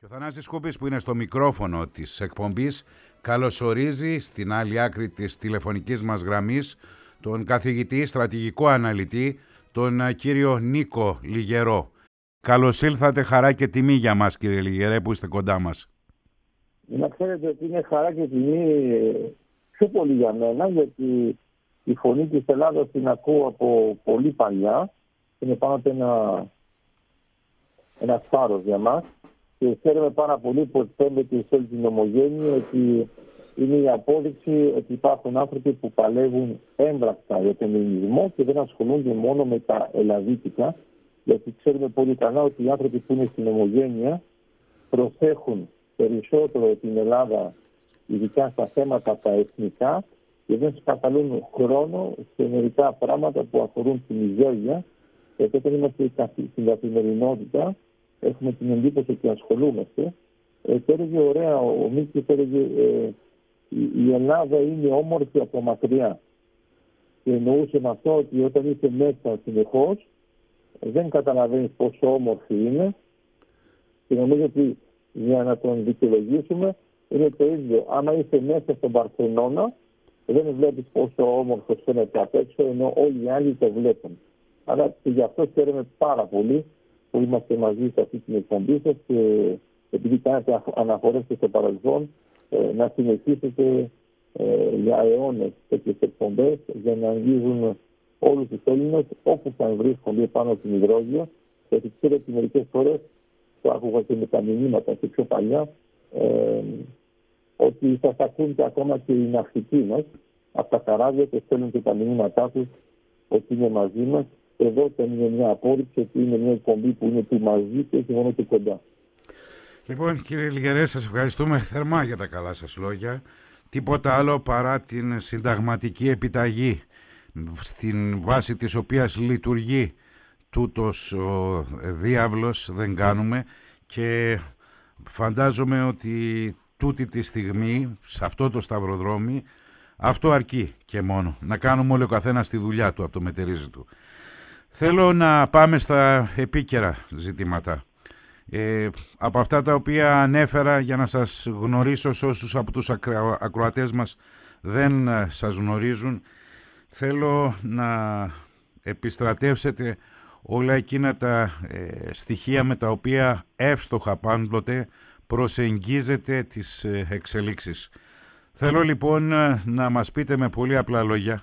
Και ο Θανάσης Σκούπης που είναι στο μικρόφωνο της εκπομπής καλωσορίζει στην άλλη άκρη της τηλεφωνικής μας γραμμής τον καθηγητή στρατηγικό αναλυτή, τον κύριο Νίκο Λιγερό. Καλώς ήλθατε χαρά και τιμή για μας κύριε Λιγερέ που είστε κοντά μας. Να ξέρετε ότι είναι χαρά και τιμή ε, πιο πολύ για μένα γιατί η φωνή της Ελλάδας την ακούω από πολύ παλιά. Είναι πάνω από ένα, ένας για μας και ξέρουμε πάρα πολύ που εκπέμπεται σε όλη την ομογένεια ότι είναι η απόδειξη ότι υπάρχουν άνθρωποι που παλεύουν έμπρακτα για τον ελληνισμό και δεν ασχολούνται μόνο με τα ελλαδίτικα γιατί ξέρουμε πολύ καλά ότι οι άνθρωποι που είναι στην ομογένεια προσέχουν περισσότερο την Ελλάδα ειδικά στα θέματα τα εθνικά και δεν σπαταλούν χρόνο σε μερικά πράγματα που αφορούν την υγεία. Γιατί όταν είμαστε στην καθημερινότητα έχουμε την εντύπωση ότι ασχολούμαστε. Ε, και έλεγε ωραία, ο Μίκης έλεγε ε, η Ελλάδα είναι όμορφη από μακριά. Και εννοούσε με αυτό ότι όταν είσαι μέσα συνεχώς, δεν καταλαβαίνεις πόσο όμορφη είναι. Και νομίζω ότι για να τον δικαιολογήσουμε είναι το ίδιο. Άμα είσαι μέσα στον Παρθενώνα, δεν βλέπεις πόσο όμορφος φαίνεται απ' έξω, ενώ όλοι οι άλλοι το βλέπουν. Άρα και γι' αυτό χαίρομαι πάρα πολύ που είμαστε μαζί σε αυτή την εκπομπή σας και επειδή κάνετε αναφορές και στο παρελθόν, ε, να συνεχίσετε ε, για αιώνες τέτοιες εκπομπές για να αγγίζουν όλους τους Έλληνες όπου θα βρίσκονται πάνω στην υδρόγειο. Γιατί ξέρω ότι μερικές φορές το άκουγα και με τα μηνύματα και πιο παλιά, ε, ότι σα ακούνται ακόμα και οι ναυτικοί μας από τα καράβια και στέλνουν και τα μηνύματά τους ότι είναι μαζί μας εδώ ήταν είναι μια απόρριψη ότι είναι μια εκπομπή που είναι του μαζί και όχι μόνο του κοντά. Λοιπόν κύριε Λιγερέ σας ευχαριστούμε θερμά για τα καλά σας λόγια. Τίποτα άλλο παρά την συνταγματική επιταγή στην βάση της οποίας λειτουργεί τούτος ο διάβλος δεν κάνουμε και φαντάζομαι ότι τούτη τη στιγμή σε αυτό το σταυροδρόμι αυτό αρκεί και μόνο να κάνουμε όλοι ο καθένας τη δουλειά του από το μετερίζει του. Θέλω να πάμε στα επίκαιρα ζητήματα. Ε, από αυτά τα οποία ανέφερα για να σας γνωρίσω σε όσους από τους ακροατές μας δεν ε, σας γνωρίζουν θέλω να επιστρατεύσετε όλα εκείνα τα ε, στοιχεία με τα οποία εύστοχα πάντοτε προσεγγίζετε τις ε, εξελίξεις. Θέλω λοιπόν να μας πείτε με πολύ απλά λόγια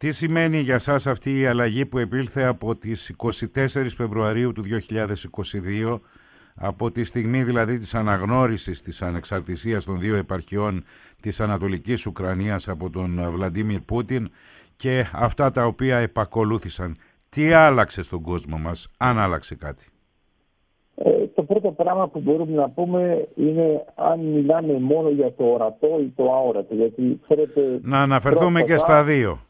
τι σημαίνει για σας αυτή η αλλαγή που επήλθε από τις 24 Φεβρουαρίου του 2022, από τη στιγμή δηλαδή της αναγνώρισης της ανεξαρτησίας των δύο επαρχιών της Ανατολικής Ουκρανίας από τον Βλαντίμιρ Πούτιν και αυτά τα οποία επακολούθησαν. Τι άλλαξε στον κόσμο μας, αν άλλαξε κάτι; Ε, το πρώτο πράγμα που μπορούμε να πούμε είναι αν μιλάμε μόνο για το ορατό ή το αόρατο. Γιατί, ξέρετε, να αναφερθούμε και στα δύο.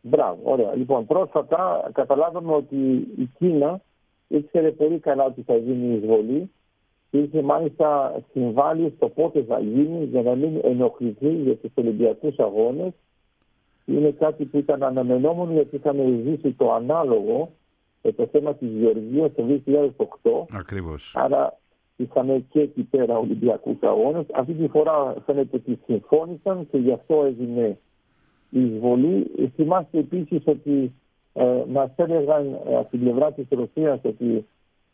Μπράβο, ωραία. Λοιπόν, πρόσφατα καταλάβαμε ότι η Κίνα ήξερε πολύ καλά ότι θα γίνει η εισβολή και είχε μάλιστα συμβάλει στο πότε θα γίνει για να μην ενοχληθεί για τους Ολυμπιακούς Αγώνες. Είναι κάτι που ήταν αναμενόμενο γιατί είχαμε ζήσει το ανάλογο με το θέμα της Γεωργίας το 2008. Ακριβώς. Άρα είχαμε και εκεί πέρα Ολυμπιακούς Αγώνες. Αυτή τη φορά φαίνεται ότι συμφώνησαν και γι' αυτό έγινε η εισβολή. Θυμάστε επίσης ότι ε, μας έλεγαν ε, από την πλευρά της Ρωσίας ότι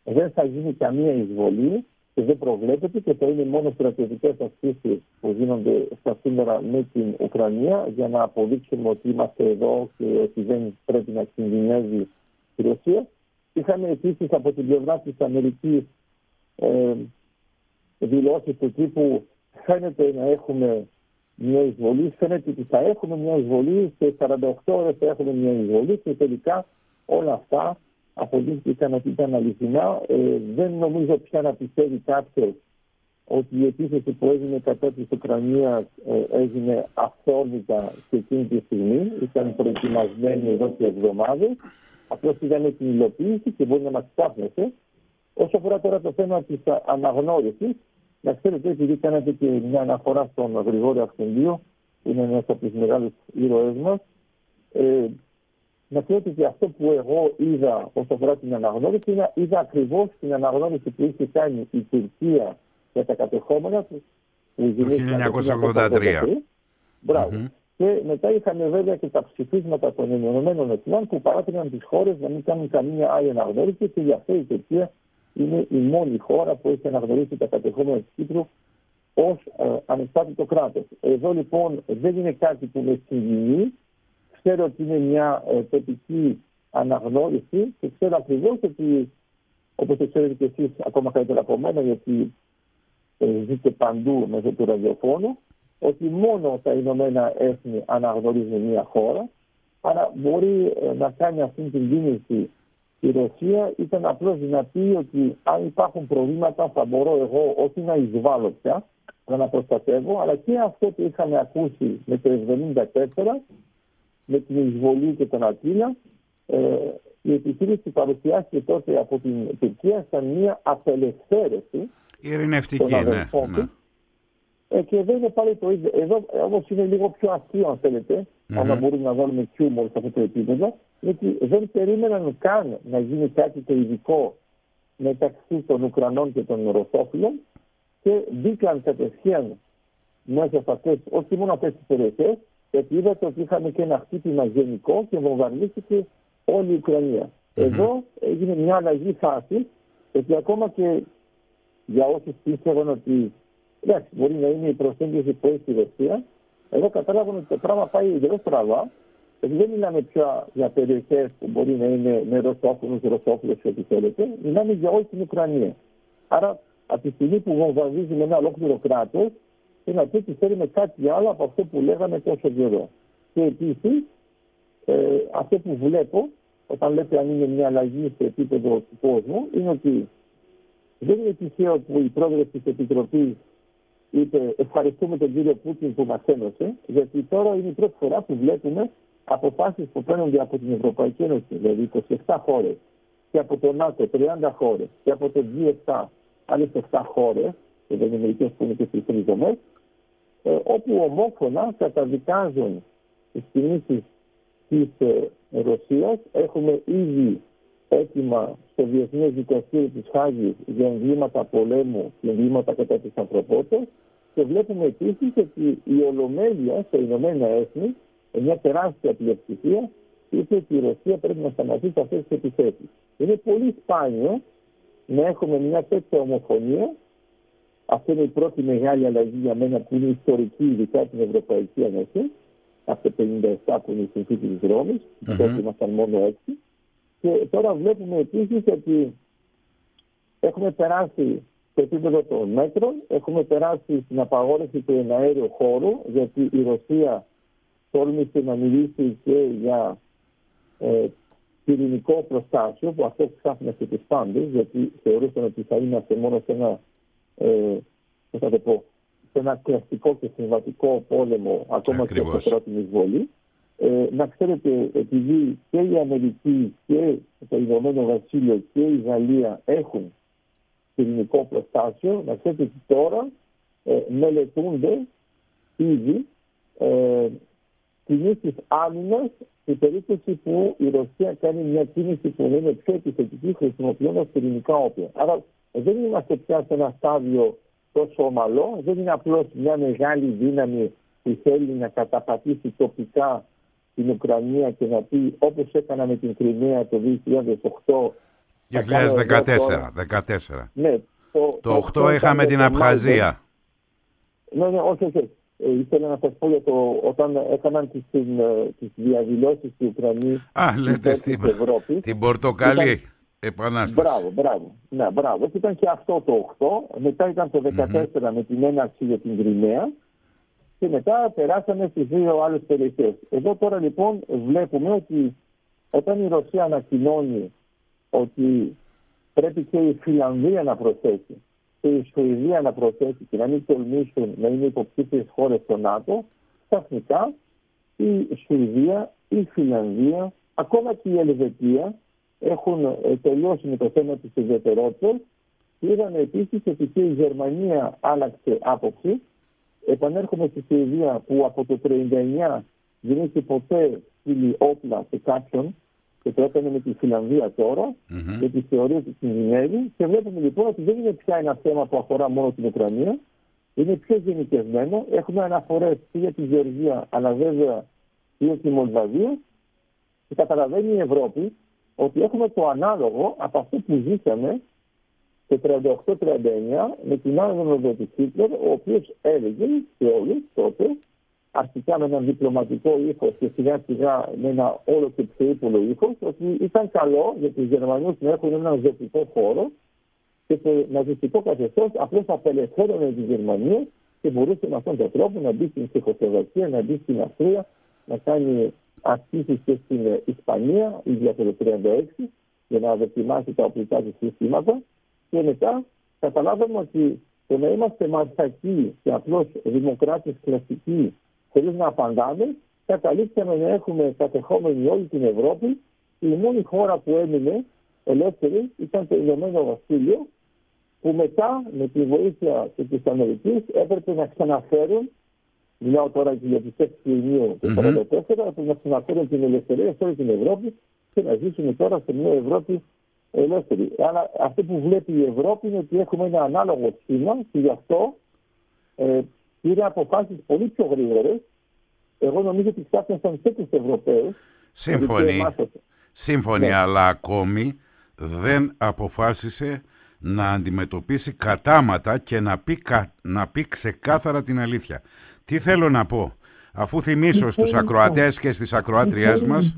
δεν θα γίνει καμία εισβολή και δεν προβλέπεται και θα είναι μόνο στρατιωτικές ασκήσεις που γίνονται στα σήμερα με την Ουκρανία για να αποδείξουμε ότι είμαστε εδώ και ότι δεν πρέπει να κινδυνεύει η Ρωσία. Είχαμε επίσης από την πλευρά της Αμερικής ε, δηλώσεις του τύπου φαίνεται να έχουμε μια εισβολή. Φαίνεται ότι θα έχουμε μια εισβολή, σε 48 ώρες θα έχουμε μια εισβολή και τελικά όλα αυτά αποδείχθηκαν ότι ήταν αληθινά. Ε, δεν νομίζω πια να πιστεύει κάποιος ότι η επίθεση που έγινε κατά της Ουκρανίας ε, έγινε αυθόρμητα σε εκείνη τη στιγμή. Ήταν προετοιμασμένη εδώ και εβδομάδες. Απλώς είδαμε την υλοποίηση και μπορεί να μας ξάφνεσε. Όσο αφορά τώρα το θέμα της αναγνώρισης, να ξέρετε, επειδή κάνατε και μια αναφορά στον Γρηγόρη Αυξεντίο, που είναι ένας από τους μεγάλους ήρωές μας, ε, να ξέρετε ότι αυτό που εγώ είδα όσο αφορά την αναγνώριση, είναι, είδα ακριβώς την αναγνώριση που είχε κάνει η Τουρκία για τα κατεχόμενα τους. Το 1983. Μπράβο. Mm-hmm. Και μετά είχαμε βέβαια και τα ψηφίσματα των Ηνωμένων Εθνών που παράτηραν τις χώρες να μην κάνουν καμία άλλη αναγνώριση και γι' αυτό η Τουρκία είναι η μόνη χώρα που έχει αναγνωρίσει τα κατεχόμενα της Κύπρου ως ε, ανεξάρτητο κράτος. Εδώ λοιπόν δεν είναι κάτι που με συγκινεί. Ξέρω ότι είναι μια ε, τοπική αναγνώριση και ξέρω ακριβώς ότι όπως το ξέρετε και εσείς ακόμα καλύτερα από μένα, γιατί ε, ζείτε παντού μέσω του ραδιοφώνου, ότι μόνο τα Ηνωμένα Έθνη αναγνωρίζουν μια χώρα. Άρα μπορεί ε, να κάνει αυτή την κίνηση η Ρωσία ήταν απλώς να πει ότι αν υπάρχουν προβλήματα θα μπορώ εγώ όχι να εισβάλλω πια, να προστατεύω, αλλά και αυτό που είχαμε ακούσει με το 1974, με την εισβολή και τον Ακύλα, ε, η επιχείρηση παρουσιάστηκε τότε από την Τουρκία σαν μια απελευθέρωση. Ειρηνευτική, ναι, ναι. Ε, και εδώ είναι πάλι το ίδιο. Εδώ όμως είναι λίγο πιο αστείο, αν θέλετε, mm-hmm. αν μπορούμε να βάλουμε χιούμορ σε αυτό το επίπεδο, γιατί δεν περίμεναν καν να γίνει κάτι το ειδικό μεταξύ των Ουκρανών και των Ρωσόφιλων και μπήκαν κατευθείαν μέσα σε αυτές, όχι μόνο αυτές τις περιοχές, γιατί είδατε ότι είχαμε και ένα χτύπημα γενικό και βομβαρδίστηκε όλη η Ουκρανία. Εδώ έγινε μια αλλαγή φάση, γιατί ακόμα και για όσους πίστευαν ότι εντάξει, μπορεί να είναι η προσέγγιση που έχει η Ρωσία, εδώ κατάλαβαν ότι το πράγμα πάει εντελώ στραβά, γιατί δεν μιλάμε πια για περιοχές που μπορεί να είναι με ρωσόφωνους, ρωσόφωνου και ό,τι θέλετε, μιλάμε για όλη την Ουκρανία. Άρα, από τη στιγμή που βομβαρδίζουμε ένα ολόκληρο κράτος, είναι να πει θέλουμε κάτι άλλο από αυτό που λέγαμε τόσο καιρό. Και επίσης, ε, αυτό που βλέπω, όταν λέτε αν είναι μια αλλαγή σε επίπεδο του κόσμου, είναι ότι δεν είναι τυχαίο που η πρόεδρος της Επιτροπής είπε ευχαριστούμε τον κύριο Πούτιν που μας ένωσε, γιατί τώρα είναι η πρώτη φορά που βλέπουμε αποφάσεις που παίρνονται από την Ευρωπαϊκή Ένωση, δηλαδή 27 χώρες, και από το ΝΑΤΟ 30 χώρες, και από το G7 άλλες 7 χώρες, και δεν είναι μερικές που είναι και στις τρεις δομές, ε, όπου ομόφωνα καταδικάζουν τις κινήσεις της ε, Ρωσίας. Έχουμε ήδη έτοιμα στο Διεθνές Δικαστήριο της Χάγης για εγκλήματα πολέμου και εγκλήματα κατά της ανθρωπότητας. Και βλέπουμε επίσης ότι η Ολομέλεια στα Ηνωμένα Έθνη, μια τεράστια πλειοψηφία, είπε ότι η Ρωσία πρέπει να σταματήσει αυτές τις επιθέσεις. Είναι πολύ σπάνιο να έχουμε μια τέτοια ομοφωνία. Αυτή είναι η πρώτη μεγάλη αλλαγή για μένα που είναι ιστορική, ειδικά την Ευρωπαϊκή Ένωση, από το 1957 που είναι η συνθήκη της Ρώμης, mm-hmm. τότε ήμασταν μόνο έξι. Και τώρα βλέπουμε επίσης ότι έχουμε περάσει στο επίπεδο των μέτρων, έχουμε περάσει στην απαγόρευση του εναέριου χώρου, γιατί η Ρωσία τόλμησε να μιλήσει και για ε, πυρηνικό προστάσιο, που αυτό ξάφνασε του πάντες, γιατί θεωρούσαν ότι θα είμαστε μόνο σε ένα, ε, θα το πω, σε ένα κλασικό και συμβατικό πόλεμο, ακόμα Ακριβώς. και σε πρώτη εισβολή. Ε, να ξέρετε, επειδή και η Αμερική και το Ηνωμένο Βασίλειο και η Γαλλία έχουν πυρηνικό προστάσιο, να ξέρετε ότι τώρα ε, μελετούνται ήδη ε, κινήσεις άμυνας στην περίπτωση που η Ρωσία κάνει μια κίνηση που είναι πιο επιθετική χρησιμοποιώντας πυρηνικά όπλα. Άρα δεν είμαστε πια σε ένα στάδιο τόσο ομαλό, δεν είναι απλώς μια μεγάλη δύναμη που θέλει να καταπατήσει τοπικά την Ουκρανία και να πει όπως έκανα με την Κρυμαία το 2008 2014. Ναι, το, το 8 είχαμε την Απχαζία. Ναι, ναι, όχι, όχι. Ε, ήθελα να σας πω για το όταν έκαναν τις τις ε, διαδηλώσεις του Ουκρανοί Α, λέτε στην Ευρώπης. Την Πορτοκαλί ήταν... Επανάσταση. Μπράβο, μπράβο. Ναι, μπράβο. ήταν και αυτό το 8. Μετά ήταν το 14 mm-hmm. με την έναρξη για την Κρυμαία και μετά περάσαμε στις δύο άλλες περιοχές. Εδώ τώρα λοιπόν βλέπουμε ότι όταν η Ρωσία ανακοινώνει ότι πρέπει και η Φιλανδία να προσθέσει και η Σουηδία να προσθέσει και να μην τολμήσουν να είναι υποψήφιες χώρες στο ΝΑΤΟ, ξαφνικά η Σουηδία, η Φιλανδία, ακόμα και η Ελβετία έχουν ε, τελειώσει με το θέμα της ιδιαιτερότητας. Και είδαμε επίσης ότι και η Γερμανία άλλαξε άποψη. Επανέρχομαι στη Σουηδία που από το 1939 δεν έχει ποτέ στείλει όπλα σε κάποιον και το έκανε με τη Φιλανδία τώρα, mm-hmm. γιατί θεωρεί ότι κινδυνεύει. Και βλέπουμε λοιπόν ότι δεν είναι πια ένα θέμα που αφορά μόνο την Ουκρανία, είναι πιο γενικευμένο. Έχουμε αναφορές και για τη Γεωργία, αλλά βέβαια και για τη Μολδαβία. Και καταλαβαίνει η Ευρώπη ότι έχουμε το ανάλογο από αυτό που ζήσαμε το 38-39 με την άνοδο του Χίτλερ, ο οποίος έλεγε σε όλου τότε αρχικά με έναν διπλωματικό ύφο και σιγά σιγά με ένα όλο και πιο ύπουλο ύφο, ότι ήταν καλό για του Γερμανού να έχουν έναν ζωτικό χώρο και το ναζιστικό καθεστώς απλώς απελευθέρωνε τη Γερμανία και μπορούσε με αυτόν τον τρόπο να μπει στην Τσεχοσλοβακία, να μπει στην Αυστρία, να κάνει ασκήσεις και στην Ισπανία, ήδη από το 1936, για να δοκιμάσει τα οπλικά του συστήματα. Και μετά καταλάβαμε ότι το να είμαστε μαρσακοί και απλώς δημοκράτες κλασικοί χωρί να απαντάμε, καταλήξαμε να έχουμε κατεχόμενη όλη την Ευρώπη. Η μόνη χώρα που έμεινε ελεύθερη ήταν το Ηνωμένο Βασίλειο, που μετά με τη βοήθεια της Αμερικής έπρεπε να ξαναφέρουν, μιλάω τώρα και για τις 6 Ιουνίου του 1944, έπρεπε να ξαναφέρουν την ελευθερία σε όλη την Ευρώπη και να ζήσουμε τώρα σε μια Ευρώπη ελεύθερη. Αλλά αυτό που βλέπει η Ευρώπη είναι ότι έχουμε ένα ανάλογο σχήμα και γι' αυτό ε, πήρε αποφάσεις πολύ πιο γρήγορες. Εγώ νομίζω ότι ξάφνασαν και τους Ευρωπαίους. Σύμφωνοι. Σύμφωνοι, ναι. αλλά ακόμη δεν αποφάσισε να αντιμετωπίσει κατάματα και να πει, να πει ξεκάθαρα την αλήθεια. Τι θέλω να πω; Αφού θυμίσω στους ακροατές και στις ακροάτριές μας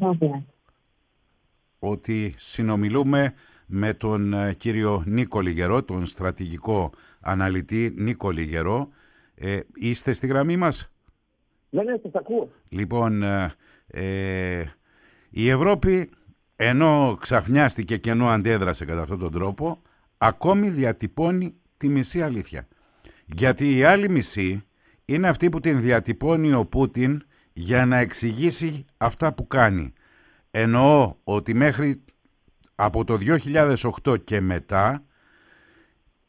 ότι συνομιλούμε με τον ε, κύριο Νίκο Λιγερό, τον στρατηγικό αναλυτή Νίκο Λιγερό, ε, είστε στη γραμμή μας; Ναι, ναι, σας ακούω. Λοιπόν, ε, ε, η Ευρώπη ενώ ξαφνιάστηκε και ενώ αντέδρασε κατά αυτόν τον τρόπο, ακόμη διατυπώνει τη μισή αλήθεια. Γιατί η άλλη μισή είναι αυτή που την διατυπώνει ο Πούτιν για να εξηγήσει αυτά που κάνει. Εννοώ ότι μέχρι από το 2008 και μετά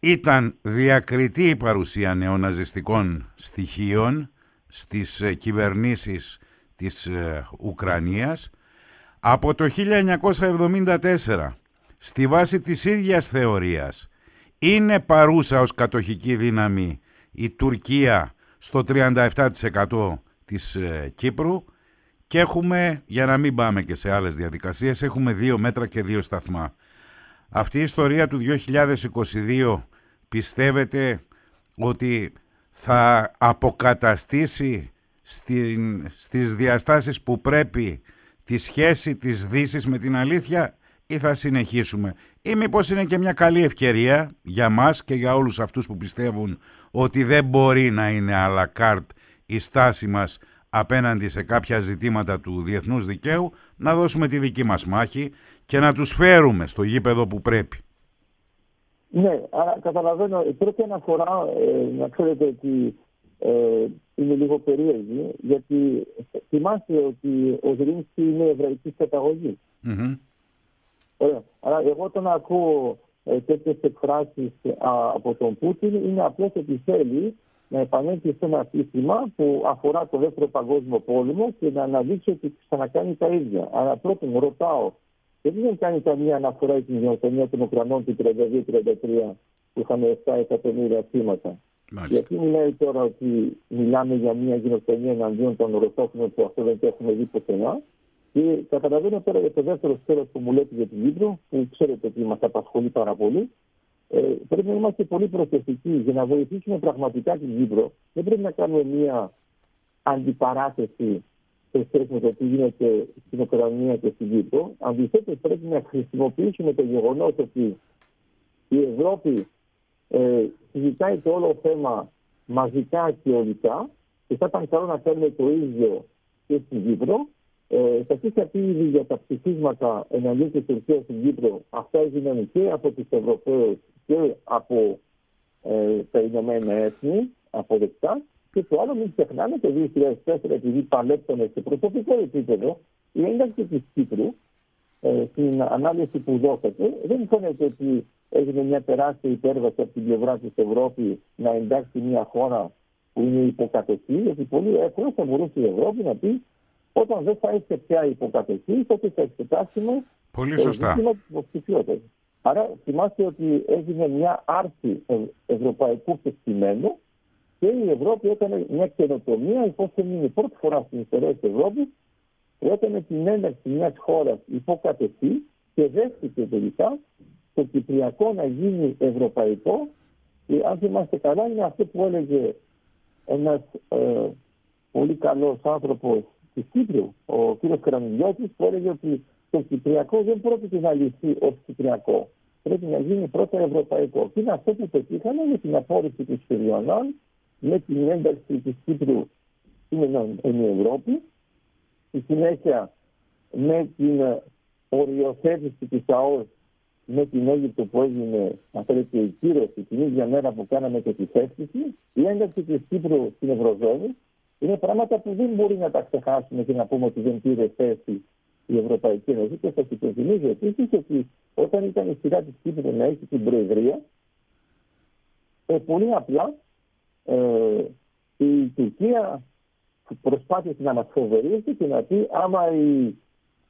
ήταν διακριτή η παρουσία νεοναζιστικών στοιχείων στις ε, κυβερνήσεις της ε, Ουκρανίας από το 1974 στη βάση της ίδιας θεωρίας είναι παρούσα ως κατοχική δύναμη η Τουρκία στο 37% της ε, Κύπρου και έχουμε, για να μην πάμε και σε άλλες διαδικασίες, έχουμε δύο μέτρα και δύο σταθμά. Αυτή η ιστορία του 2022 πιστεύετε ότι θα αποκαταστήσει στην, στις διαστάσεις που πρέπει τη σχέση της δύσης με την αλήθεια ή θα συνεχίσουμε. Ή μήπως είναι και μια καλή ευκαιρία για μας και για όλους αυτούς που πιστεύουν ότι δεν μπορεί να είναι à la carte η στάση μας απέναντι σε κάποια ζητήματα του διεθνούς δικαίου να δώσουμε τη δική μας μάχη και να τους φέρουμε στο γήπεδο που πρέπει. Ναι, άρα καταλαβαίνω. Η πρώτη αναφορά, ε, να ξέρετε ότι ε, είναι λίγο περίεργη, γιατί θυμάστε ότι ο Ζελίνσκι είναι εβραϊκής καταγωγής. Mm-hmm. Ωραία. Άρα εγώ όταν ακούω ε, τέτοιες εκφράσεις από τον Πούτιν είναι απλώς ότι θέλει να επανέλθει σε ένα σύστημα που αφορά το δεύτερο παγκόσμιο πόλεμο και να αναδείξει ότι ξανακάνει τα ίδια. Αλλά πρώτον ρωτάω, γιατί δεν κάνει καμία αναφορά στην γενοκτονία των Ουκρανών του 32-33 που είχαν 7 εκατομμύρια θύματα. Γιατί μιλάει τώρα ότι μιλάμε για μια γενοκτονία εναντίον των Ρωσόφωνων που αυτό δεν το έχουμε δει πουθενά. Και καταλαβαίνω τώρα για το δεύτερο σκέλος που μου λέτε για την Κύπρο, που ξέρετε ότι μας απασχολεί πάρα πολύ. Ε, πρέπει να είμαστε πολύ προσεκτικοί για να βοηθήσουμε πραγματικά την Κύπρο. Δεν πρέπει να κάνουμε μια αντιπαράθεση σε σχέση με το τι γίνεται στην Ουκρανία και στην Κύπρο. Αντιθέτως, πρέπει να χρησιμοποιήσουμε το γεγονός ότι η Ευρώπη ε, συζητάει το όλο θέμα μαζικά και ολικά και θα ήταν καλό να κάνουμε το ίδιο και στην Κύπρο. Ε, θα είχα πει ήδη για τα ψηφίσματα εναντίον της Τουρκίας στην Κύπρο. Αυτά έγιναν και από τους Ευρωπαίους και από ε, τα Ηνωμένα Έθνη αποδεκτά. Και το άλλο, μην ξεχνάμε το 2004, επειδή παλέψαμε σε προσωπικό επίπεδο, η ένταξη της Κύπρου ε, στην ανάλυση που δώσατε, δεν φαίνεται ότι έγινε μια τεράστια υπέρβαση από την πλευρά της Ευρώπης να εντάξει μια χώρα που είναι υποκατοχή, γιατί πολύ εύκολα θα μπορούσε η Ευρώπη να πει Όταν δεν θα είστε πια υποκατοχή, τότε θα εξετάσουμε Πολύ σωστά. το ζήτημα Άρα θυμάστε ότι έγινε μια άρση ευρωπαϊκού κεκτημένου και η Ευρώπη έκανε μια καινοτομία, εφόσον είναι η πρώτη φορά στην ιστορία της Ευρώπης, που έκανε την έναρξη μιας χώρας υποκατοχή και δέχτηκε τελικά το Κυπριακό να γίνει ευρωπαϊκό. Και αν θυμάστε καλά, είναι αυτό που έλεγε ένας ε, πολύ καλός άνθρωπος της Κύπρου, ο κ. Κραμιλιώτη, που έλεγε ότι το Κυπριακό δεν πρόκειται να λυθεί ως Κυπριακό. Πρέπει να γίνει πρώτα ευρωπαϊκό. Και είναι αυτό που πετύχαμε με την απόρριψη τη Φιριονών, με την ένταξη της Κύπρου στην Ευρώπη, στη συνέχεια με την οριοθέτηση της ΑΟΣ με την Αίγυπτο που έγινε, αν θέλετε, η κύρωση την ίδια μέρα που κάναμε και τη θέσπιση, η ένταξη της Κύπρου στην Ευρωζώνη, είναι πράγματα που δεν μπορεί να τα ξεχάσουμε και να πούμε ότι δεν πήρε θέση η Ευρωπαϊκή Ένωση. Και σας υπενθυμίζω επίσης ότι όταν ήταν η σειρά της Κύπρου να έχει την Προεδρία, ε, πολύ απλά ε, η Τουρκία προσπάθησε να μας φοβερήσει και να πει άμα η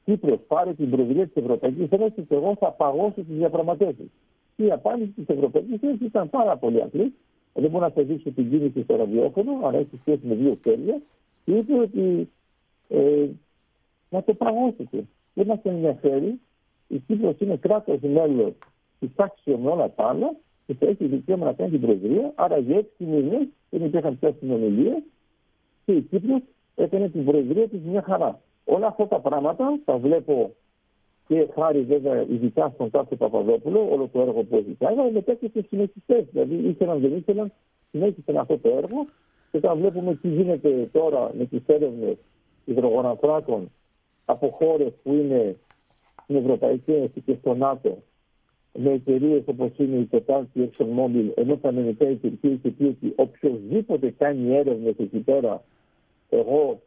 Κύπρος πάρει την Προεδρία της Ευρωπαϊκής Ένωσης και εγώ θα παγώσω τις διαπραγματεύσεις. Η απάντηση της Ευρωπαϊκής Ένωσης ήταν πάρα πολύ απλή. Δεν μπορώ να σα δείξω την κίνηση στο ραδιόφωνο, αλλά έχει σχέση με δύο χέρια. Και είπε ότι ε, να το παγώσετε. Δεν μας ενδιαφέρει. Η Κύπρος είναι κράτος μέλος της τάξης όλα τα άλλα και θα έχει δικαίωμα να κάνει την Προεδρία. Άρα για έξι μήνε δεν υπήρχαν πια συνομιλίε και η Κύπρος έκανε την Προεδρία της μια χαρά. Όλα αυτά τα πράγματα τα βλέπω και χάρη βέβαια ειδικά στον Τάσο Παπαδόπουλο, όλο το έργο που έχει κάνει, αλλά μετά και στους συνεχιστές. Δηλαδή ήθελαν δεν ήθελαν, συνέχισαν αυτό το έργο. Και όταν βλέπουμε τι γίνεται τώρα με τις έρευνες υδρογοναθράκων από χώρες που είναι στην Ευρωπαϊκή Ένωση και στο ΝΑΤΟ, με εταιρείες όπως είναι η Total και η ExxonMobil, ενώ τα Αμερικά η Τουρκία και πει ότι οποιοδήποτε κάνει έρευνες εκεί πέρα, εγώ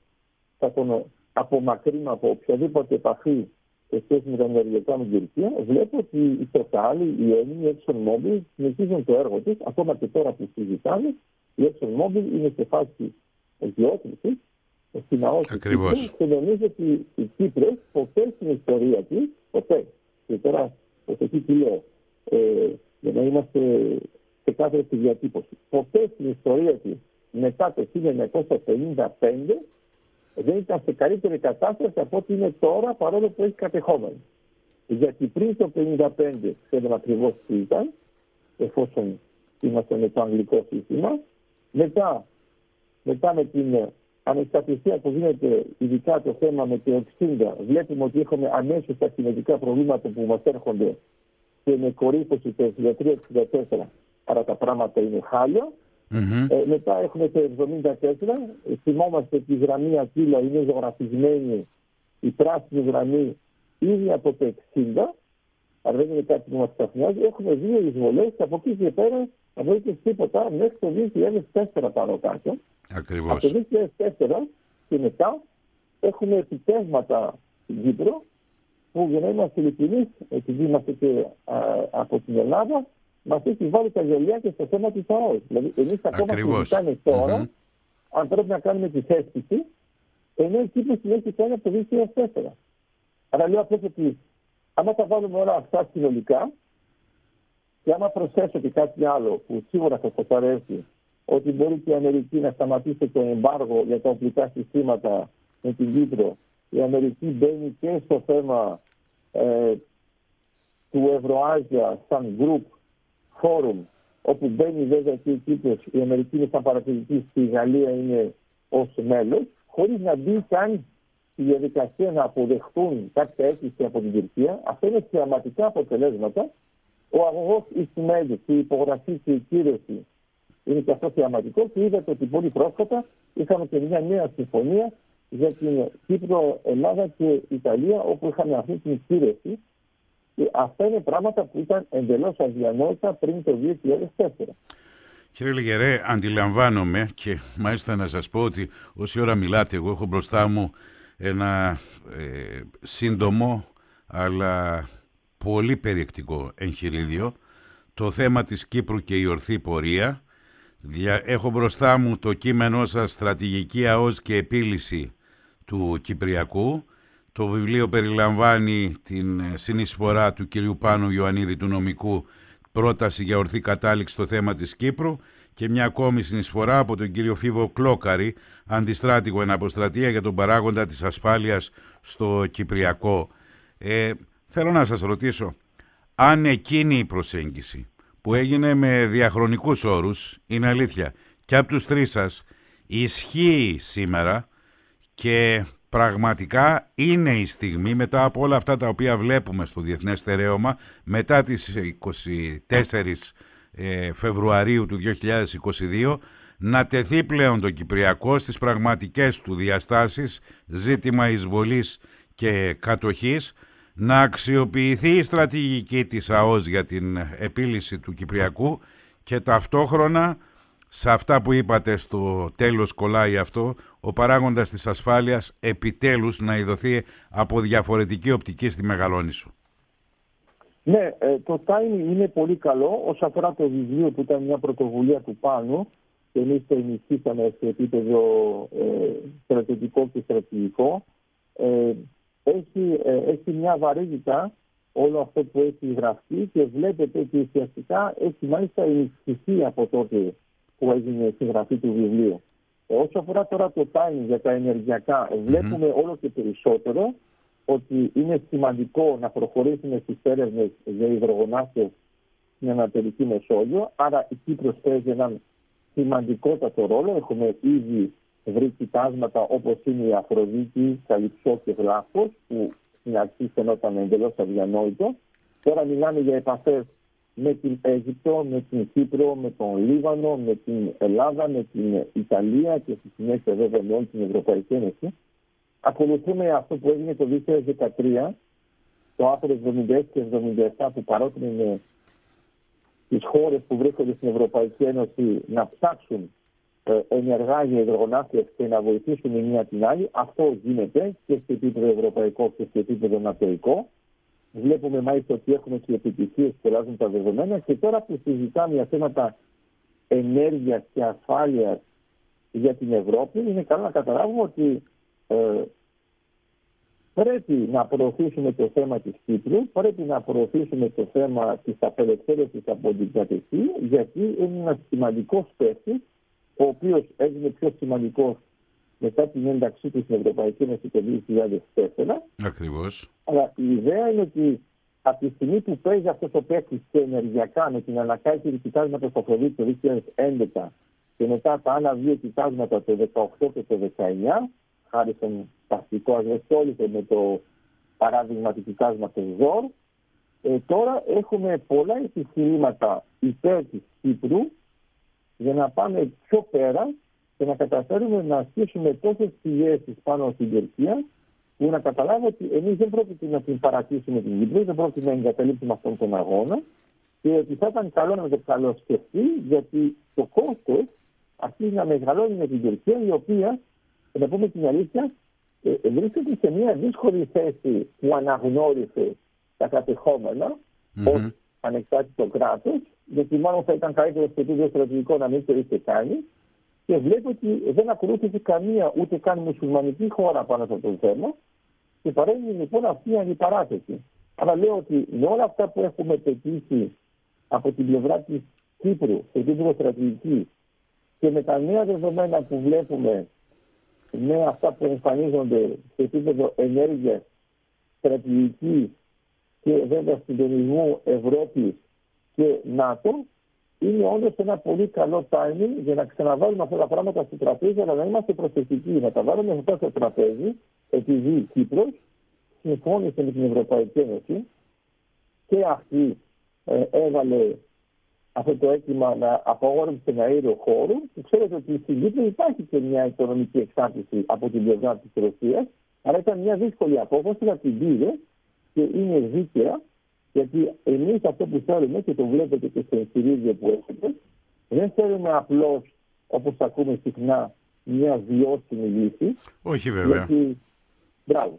θα τον απομακρύνω από οποιαδήποτε επαφή σε σχέση με τα ενεργειακά με την Τουρκία, βλέπω ότι η Total, η Eni, η ExxonMobil συνεχίζουν το έργο τη, ακόμα και τώρα που συζητάμε, η ExxonMobil είναι σε φάση διόκριση στην ΑΟΣ και νομίζω ότι η Κύπρος ποτέ στην ιστορία της, ποτέ, και τώρα προσοχή τι λέω, ε, για να είμαστε σε κάθε στη διατύπωση, ποτέ στην ιστορία τη μετά το 1955 δεν ήταν σε καλύτερη κατάσταση από ό,τι είναι τώρα παρόλο που έχει κατεχόμενο. Γιατί πριν το 1955 ξέρουμε ακριβώς τι ήταν, εφόσον είμαστε με το αγγλικό σύστημα. Μετά, μετά με την ανεξαρτησία που γίνεται, ειδικά το θέμα με το 60, βλέπουμε ότι έχουμε αμέσως τα κοινωνικά προβλήματα που μας έρχονται και με κορύφωση το 1963-1964. Άρα τα πράγματα είναι χάλια. Mm-hmm. Ε, μετά έχουμε το 1974. Θυμόμαστε ότι η γραμμή Ακύλα είναι ζωγραφισμένη, η πράσινη γραμμή ήδη από το 60. Αλλά δεν είναι κάτι που μας ξαφνιάζει. Έχουμε δύο εισβολές και από εκεί και πέρα δεν έχει τίποτα μέχρι το 2004 πάνω κάτω. Ακριβώς. Από το 2004 και μετά έχουμε επιτεύγματα στην Κύπρο που για να είμαστε ειλικρινείς, επειδή είμαστε και α, από την Ελλάδα, μας έχει βάλει τα γελιά και στο θέμα της ΑΟΣ. Δηλαδή, εμείς ακόμα συζητάμε τώρα, mm-hmm. αν πρέπει να κάνουμε τη θέσπιση, ενώ η Κύπρος την έχει κάνει από το 2004. Άρα λέω αυτό ότι άμα τα βάλουμε όλα αυτά συνολικά, και άμα προσθέσω και κάτι άλλο που σίγουρα θα σας αρέσει, ότι μπορεί και η Αμερική να σταματήσει το εμπάργο για τα οπλικά συστήματα με την Κύπρο, η Αμερική μπαίνει και στο θέμα ε, του Ευρωάζια σαν group φόρουμ, όπου μπαίνει βέβαια και η Κύπρος, η Αμερική είναι σαν παρατηρητή, η Γαλλία είναι ως μέλος, χωρίς να μπει καν στη διαδικασία να αποδεχτούν κάποια αίτηση από την Τουρκία. Αυτά είναι θεαματικά αποτελέσματα. Ο αγωγός Ισμαήλ και η υπογραφή και η κύρωση είναι και αυτό θεαματικό και είδατε ότι πολύ πρόσφατα είχαμε και μια νέα συμφωνία για την Κύπρο, Ελλάδα και Ιταλία, όπου είχαμε αυτή την κύρωση και αυτά είναι πράγματα που ήταν εντελώς αδιανόητα πριν το 2004. Κύριε Λιγερέ, αντιλαμβάνομαι και μάλιστα να σας πω ότι όση ώρα μιλάτε εγώ έχω μπροστά μου ένα ε, σύντομο αλλά πολύ περιεκτικό εγχειρίδιο. Το θέμα της Κύπρου και η ορθή πορεία Έχω μπροστά μου το κείμενό σας «Στρατηγική ΑΟΣ και επίλυση του Κυπριακού. Το βιβλίο περιλαμβάνει την συνεισφορά του κυρίου Πάνου Ιωαννίδη του νομικού πρόταση για ορθή κατάληξη στο θέμα της Κύπρου και μια ακόμη συνεισφορά από τον κύριο Φίβο Κλόκαρη, αντιστράτηγο εν αποστρατεία για τον παράγοντα της ασφάλειας στο Κυπριακό. Ε, θέλω να σας ρωτήσω, αν εκείνη η προσέγγιση που έγινε με διαχρονικούς όρους, είναι αλήθεια, και από τους τρεις σας, ισχύει σήμερα και πραγματικά είναι η στιγμή μετά από όλα αυτά τα οποία βλέπουμε στο Διεθνές Στερέωμα μετά τις 24 ε, Φεβρουαρίου του 2022 να τεθεί πλέον το Κυπριακό στις πραγματικές του διαστάσεις ζήτημα εισβολής και κατοχής να αξιοποιηθεί η στρατηγική της ΑΟΣ για την επίλυση του Κυπριακού και ταυτόχρονα σε αυτά που είπατε στο τέλος κολλάει αυτό, ο παράγοντας της ασφάλειας επιτέλους να ειδωθεί από διαφορετική οπτική στη Μεγαλόνισο. Ναι, ε, το timing είναι πολύ καλό. Όσον αφορά το βιβλίο που ήταν μια πρωτοβουλία του πάνω και εμείς το ενισχύσαμε σε επίπεδο ε, στρατηγικό και στρατηγικό, ε, έχει, ε, έχει μια βαρύτητα όλο αυτό που έχει γραφτεί και βλέπετε ότι ουσιαστικά έχει μάλιστα ενισχυθεί από τότε που έγινε η συγγραφή του βιβλίου. Όσο αφορά τώρα το timing για τα ενεργειακά, όλο και περισσότερο ότι είναι σημαντικό να προχωρήσουμε στις έρευνες για υδρογονάσεις στην Ανατολική Μεσόγειο. Άρα η Κύπρος παίζει έναν σημαντικότατο ρόλο. Έχουμε ήδη βρει κοιτάσματα όπως είναι η Αφροδίτη, Καλυψό και Βλάχος που στην αρχή φαινόταν εντελώς αδιανόητο. Τώρα μιλάμε για επαφές με την Αίγυπτο, με την Κύπρο, με τον Λίβανο, με την Ελλάδα, με την Ιταλία και στη συνέχεια βέβαια με όλη την Ευρωπαϊκή Ένωση. Ακολουθούμε αυτό που έγινε το 2013, το άρθρο 76 και 77 που παρότρινε τις χώρες που βρίσκονται στην Ευρωπαϊκή Ένωση να ψάξουν ε, ενεργά για υδρογονάφειε και να βοηθήσουν η μία την άλλη. Αυτό γίνεται και σε επίπεδο ευρωπαϊκό και σε επίπεδο νατοϊκό. Βλέπουμε μάλιστα ότι έχουμε και επιτυχίες που αλλάζουν τα δεδομένα. Και τώρα που συζητάμε για θέματα ενέργειας και ασφάλειας για την Ευρώπη, είναι καλό να καταλάβουμε ότι ε, πρέπει να προωθήσουμε το θέμα της Κύπρου, πρέπει να προωθήσουμε το θέμα της απελευθέρωσης από την κατευθύνση, γιατί είναι ένας σημαντικός παίκτης, ο οποίος έγινε πιο σημαντικός μετά την ένταξή του στην Ευρωπαϊκή Ένωση το 2004. Ακριβώς. Αλλά η ιδέα είναι ότι από τη στιγμή που παίζει αυτός ο παίκτης και ενεργειακά με την ανακάλυψη του κοιτάσματος το 2011 και μετά τα άλλα δύο κοιτάσματα το 2018 και το 2019, χάρη στον τακτικό ασβεστόλιτο με το παράδειγμα του κοιτάσματος ΖΟΡ. Ε, τώρα έχουμε πολλά επιχειρήματα υπέρ της Κύπρου για να πάμε πιο πέρα και να καταφέρουμε να ασκήσουμε τόσες πιέσεις πάνω στην Τουρκία που να καταλάβω ότι εμείς δεν πρόκειται να την παρατήσουμε την Κύπρο, δεν πρόκειται να εγκαταλείψουμε αυτόν τον αγώνα και ότι θα ήταν καλό να το καλό σκεφτεί γιατί το κόστος αρχίζει να μεγαλώνει με την Τουρκία η οποία και να πούμε την αλήθεια, ε, ε, βρίσκεται σε μια δύσκολη θέση που αναγνώρισε τα κατεχόμενα mm-hmm. Ω ανεξάρτητο κράτος, γιατί μάλλον θα ήταν καλύτερο στο επίπεδο στρατηγικό να μην το είχε κάνει. Και βλέπω ότι δεν ακολούθησε καμία ούτε καν μουσουλμανική χώρα πάνω σε αυτό το θέμα. Και παρέμεινε λοιπόν αυτή η αντιπαράθεση. Αλλά λέω ότι με όλα αυτά που έχουμε πετύχει από την πλευρά της Κύπρου σε επίπεδο στρατηγική και με τα νέα δεδομένα που βλέπουμε με αυτά που εμφανίζονται σε επίπεδο ενέργειας, στρατηγική και βέβαια συντονισμού Ευρώπη και ΝΑΤΟ, είναι όντω ένα πολύ καλό timing για να ξαναβάλουμε αυτά τα πράγματα στο τραπέζι, αλλά να είμαστε προσεκτικοί, να τα βάλουμε αυτά στο τραπέζι, επειδή η Κύπρος συμφώνησε με την Ευρωπαϊκή Ένωση και αυτή ε, έβαλε αυτό το αίτημα να απαγόρευση τον αέριο χώρο, που ξέρετε ότι στην Κύπρο υπάρχει και μια οικονομική εξάρτηση από την πλευρά της Ρωσίας, αλλά ήταν μια δύσκολη απόφαση να την πήρε και είναι δίκαια, γιατί εμείς αυτό που θέλουμε και το βλέπετε και στο εγχειρίδιο που έχετε, δεν θέλουμε απλώς, όπως ακούμε συχνά, μια βιώσιμη λύση. Όχι βέβαια. Γιατί, μπράβο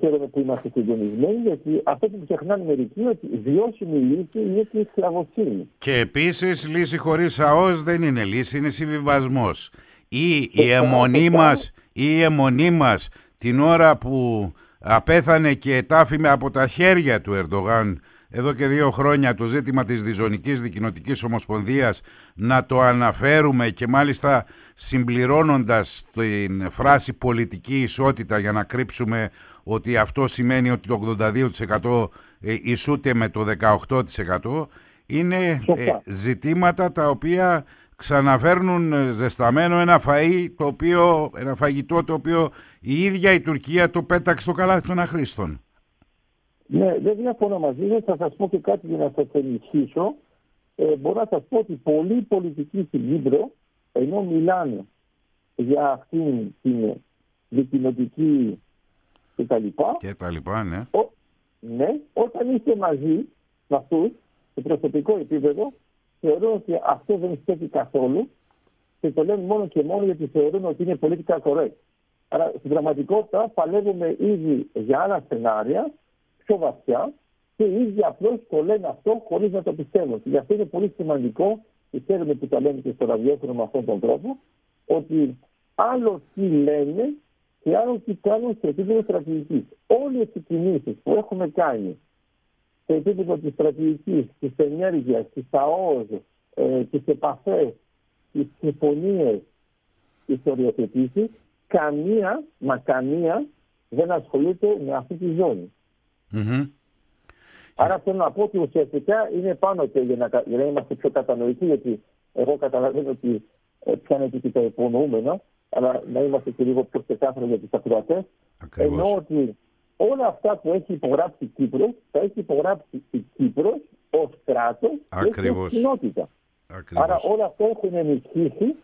χαίρομαι που είμαστε συντονισμένοι, γιατί αυτό που ξεχνάνε μερικοί ότι βιώσιμη λύση είναι και η σκλαβοσύνη. Και επίσης λύση χωρίς ΑΟΣ δεν είναι λύση, είναι συμβιβασμός. Ή η αιμονή μας, η αιμονή μας την ώρα που απέθανε και τάφημε από τα χέρια του Ερντογάν. Εδώ και δύο χρόνια το ζήτημα της Διζωνικής Δικοινοτικής Ομοσπονδίας να το αναφέρουμε και μάλιστα συμπληρώνοντας την φράση πολιτική ισότητα για να κρύψουμε ότι αυτό σημαίνει ότι το 82% ε, ισούται με το 18% είναι ε, ζητήματα τα οποία ξαναφέρνουν ε, ζεσταμένο ένα φαΐ το οποίο, ένα φαγητό το οποίο η ίδια η Τουρκία το πέταξε στο καλάθι των αχρήστων. Ναι, δεν διαφωνώ μαζί σας. Θα σας πω και κάτι για να σας ενισχύσω. Ε, μπορώ να σας πω ότι πολλοί πολιτικοί στην Κύπρο, ενώ μιλάνε για αυτήν την δικοινοτική και τα λοιπά. Και τα λοιπά, ναι. Ο, ναι, όταν είστε μαζί με αυτούς, σε προσωπικό επίπεδο, θεωρώ ότι αυτό δεν στέκει καθόλου και το λένε μόνο και μόνο γιατί θεωρούν ότι είναι πολιτικά correct. Άρα στην πραγματικότητα παλεύουμε ήδη για άλλα σενάρια πιο βαθιά και οι ίδιοι απλώς το λένε αυτό χωρίς να το πιστεύουν. Και γι' αυτό είναι πολύ σημαντικό, και ξέρουμε που τα λένε και στο ραδιόφωνο με αυτόν τον τρόπο, ότι άλλο τι λένε και άλλο τι κάνουν σε επίπεδο στρατηγικής. Όλες οι κινήσεις που έχουμε κάνει σε επίπεδο της στρατηγικής, της ενέργειας, της ΑΟΣ, ε, τι επαφές, τι συμφωνίες, τι οριοθετήσει, καμία, μα καμία δεν ασχολείται με αυτή τη ζώνη. Mm-hmm. Άρα θέλω να πω ότι ουσιαστικά είναι πάνω και για να, για να είμαστε πιο κατανοητοί, γιατί εγώ καταλαβαίνω ότι ε, πιάνετε και τα υπονοούμενα, αλλά να είμαστε και λίγο πιο ξεκάθαροι για τους ακροατές. Ενώ ότι όλα αυτά που έχει υπογράψει η Κύπρος, θα έχει υπογράψει η Κύπρος ως κράτος και ω κοινότητα. Ακριβώς. Άρα όλα αυτά έχουν ενισχύσει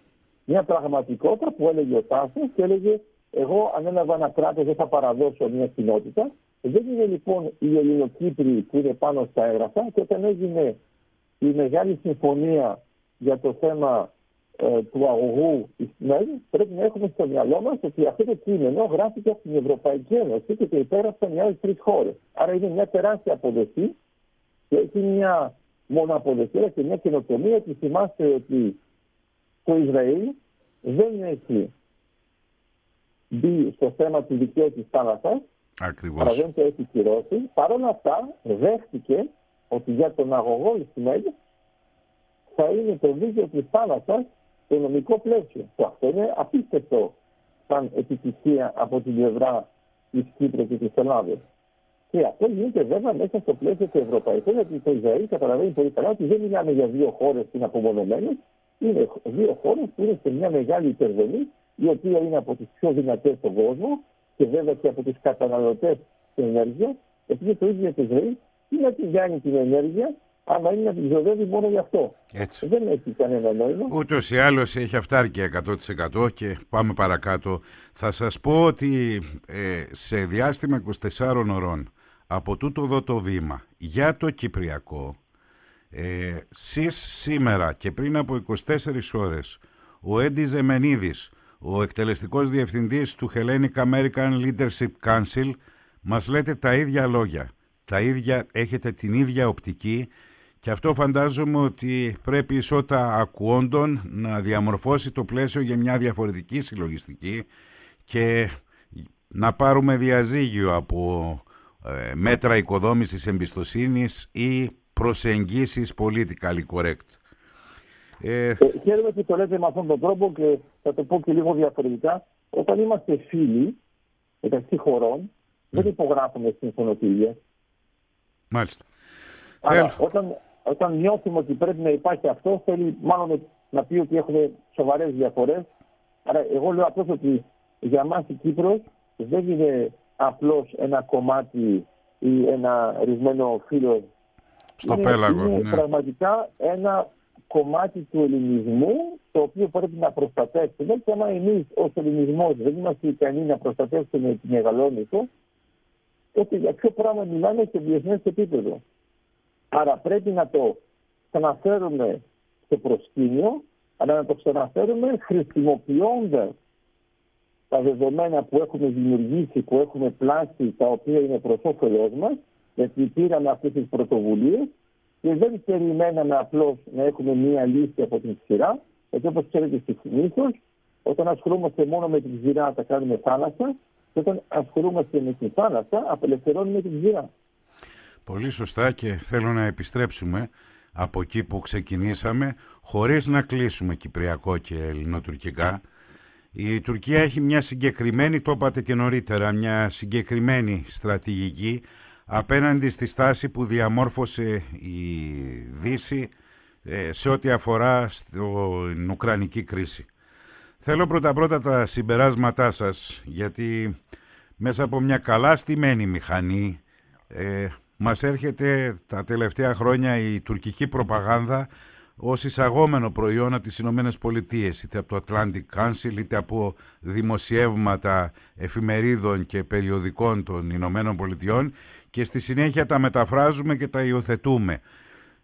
μια πραγματικότητα που έλεγε ο Τάσος και έλεγε εγώ ανέλαβα ένα κράτος, δεν θα παραδώσω μια κοινότητα. Δεν είναι λοιπόν οι Ελληνοκύπροι που είναι πάνω στα έγγραφα και όταν έγινε η μεγάλη συμφωνία για το θέμα ε, του αγωγού Ισμέλ, πρέπει να έχουμε στο μυαλό μας ότι αυτό το κείμενο γράφηκε από την Ευρωπαϊκή Ένωση και το υπέγραψαν οι άλλες τρεις χώρες. Άρα είναι μια τεράστια αποδοχή και έχει μια μονοαποδοχή και μια καινοτομία ότι θυμάστε ότι το Ισραήλ δεν έχει μπει στο θέμα του δικαίου της θάλασσας Ακριβώς. Αλλά δεν το έχει κυρώσει. Παρ' όλα αυτά δέχτηκε ότι για τον αγωγό Ισμέλ θα είναι το δίκαιο της θάλασσας το νομικό πλαίσιο. Και αυτό είναι απίστευτο σαν επιτυχία από την πλευρά της Κύπρου και της Ελλάδα. Και αυτό γίνεται βέβαια μέσα στο πλαίσιο του ευρωπαϊκού, γιατί το Ισραήλ καταλαβαίνει πολύ καλά ότι δεν μιλάμε για δύο χώρες που είναι απομονωμένες. Είναι δύο χώρες που είναι σε μια μεγάλη υπερβολή, η οποία είναι από τις πιο δυνατές στον κόσμο και βέβαια και από τους καταναλωτές την ενέργειας, επειδή το ίδιο το ζωή είναι να την κάνει την ενέργεια, άμα είναι να την ξοδεύει μόνο γι' αυτό. Έτσι. Δεν έχει κανένα νόημα. Ούτως ή άλλως έχει αυτάρκεια 100% και πάμε παρακάτω. Θα σας πω ότι ε, σε διάστημα 24 ωρών από τούτο εδώ το βήμα για το Κυπριακό, ε, σήμερα και πριν από 24 ώρες, ο Έντι Ζεμενίδης, ο εκτελεστικός διευθυντής του Hellenic American Leadership Council μας λέτε τα ίδια λόγια. Τα ίδια, έχετε την ίδια οπτική και αυτό φαντάζομαι ότι πρέπει ισότα ακουόντων να διαμορφώσει το πλαίσιο για μια διαφορετική συλλογιστική και να πάρουμε διαζύγιο από ε, μέτρα οικοδόμησης εμπιστοσύνης ή προσεγγίσεις politically correct. Ε, ε, χαίρομαι που το λέτε με αυτόν τον τρόπο και θα το πω και λίγο διαφορετικά. Όταν είμαστε φίλοι μεταξύ χωρών, δεν υπογράφουμε συμφωνοτήλια. Μάλιστα. Αλλά όταν, όταν νιώθουμε ότι πρέπει να υπάρχει αυτό, θέλει μάλλον να πει ότι έχουμε σοβαρές διαφορές. Άρα, εγώ λέω απλώς ότι για μας η Κύπρος δεν είναι απλώς ένα κομμάτι ή ένα ρηγμένο φύλλο. Στο είναι, πέλαγο. Είναι ναι. πραγματικά ένα κομμάτι του ελληνισμού το οποίο πρέπει να προστατεύσουμε και άμα εμείς ως ελληνισμός δεν είμαστε ικανοί να προστατεύσουμε την μεγαλόνισο, τότε για ποιο πράγμα μιλάμε σε διεθνές επίπεδο; Άρα πρέπει να το ξαναφέρουμε στο προσκήνιο, αλλά να το ξαναφέρουμε χρησιμοποιώντας τα δεδομένα που έχουμε δημιουργήσει, που έχουμε πλάσει, τα οποία είναι προς όφελός μας, γιατί πήραμε αυτές τις πρωτοβουλίες και δεν περιμέναμε απλώς να έχουμε μία λύση από την σειρά, γιατί όπως ξέρετε συνήθως, όταν ασχολούμαστε μόνο με την σειρά, τα κάνουμε θάλασσα, Και όταν ασχολούμαστε με την θάλασσα, απελευθερώνουμε την ξηρά. Πολύ σωστά και θέλω να επιστρέψουμε από εκεί που ξεκινήσαμε χωρίς να κλείσουμε κυπριακό και ελληνοτουρκικά. Η Τουρκία έχει μια συγκεκριμένη, το είπατε και νωρίτερα, μια συγκεκριμένη στρατηγική απέναντι στη στάση που διαμόρφωσε η Δύση ε, σε ό,τι αφορά στην Ουκρανική κρίση. Θέλω πρώτα-πρώτα τα συμπεράσματά σας, γιατί μέσα από μια καλά στημένη μηχανή ε, μας έρχεται τα τελευταία χρόνια η τουρκική προπαγάνδα ως εισαγόμενο προϊόν από τις Ηνωμένες Πολιτείες, είτε από το Atlantic Council, είτε από δημοσιεύματα εφημερίδων και περιοδικών των Ηνωμένων Πολιτειών και στη συνέχεια τα μεταφράζουμε και τα υιοθετούμε.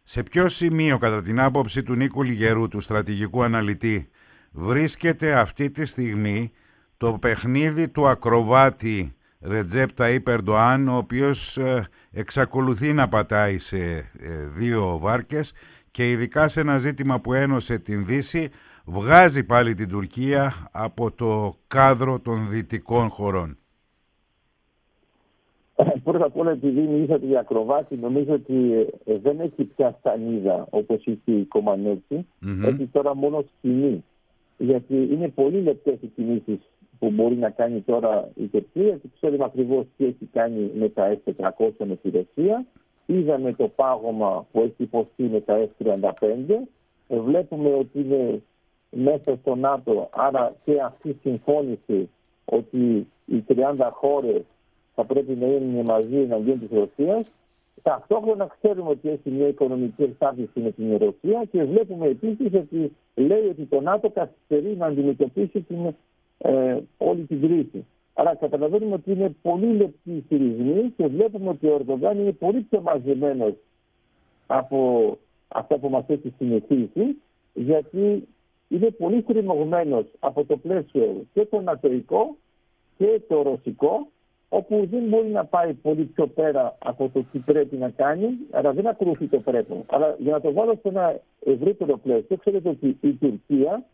Σε ποιο σημείο κατά την άποψη του Νίκου Λιγερού, του στρατηγικού αναλυτή, βρίσκεται αυτή τη στιγμή το παιχνίδι του ακροβάτη Ρετζέπτα Ιπερντοάν, ο οποίος ε, εξακολουθεί να πατάει σε ε, δύο βάρκες και ειδικά σε ένα ζήτημα που ένωσε την Δύση, βγάζει πάλι την Τουρκία από το κάδρο των δυτικών χωρών. Πρώτα απ' όλα, επειδή μιλήσατε για ακροβάτη, νομίζω ότι ε, δεν έχει πια στανίδα όπως είχε η κομμανετσι Έχει τώρα μόνο σκηνή. Γιατί είναι πολύ λεπτές οι κινήσεις που μπορεί να κάνει τώρα η Τουρκία και ξέρουμε ακριβώς τι έχει κάνει με τα S400 με τη Ρωσία. Είδαμε το πάγωμα που έχει υποστεί με τα F35. Ε, βλέπουμε ότι είναι μέσα στο ΝΑΤΟ, άρα και αυτή η συμφώνηση ότι οι 30 χώρες θα πρέπει να είναι μαζί εναντίον της Ρωσίας. Ταυτόχρονα ξέρουμε ότι έχει μια οικονομική εξάρτηση με την Ρωσία και βλέπουμε επίσης ότι λέει ότι το ΝΑΤΟ καθυστερεί να αντιμετωπίσει την, ε, όλη την κρίση. Άρα καταλαβαίνουμε ότι είναι πολύ λεπτοί οι χειρισμοί και βλέπουμε ότι ο Ερντογάν είναι πολύ πιο μαζεμένος από αυτά που μας έχει συνηθίσει, γιατί είναι πολύ κρυμωμένο από το πλαίσιο και το νατοϊκό και το ρωσικό όπου δεν μπορεί να πάει πολύ πιο πέρα από το τι πρέπει να κάνει, αλλά δεν ακολουθεί το πρέπει. Αλλά για να το βάλω σε ένα ευρύτερο πλαίσιο, ξέρετε ότι η Τουρκία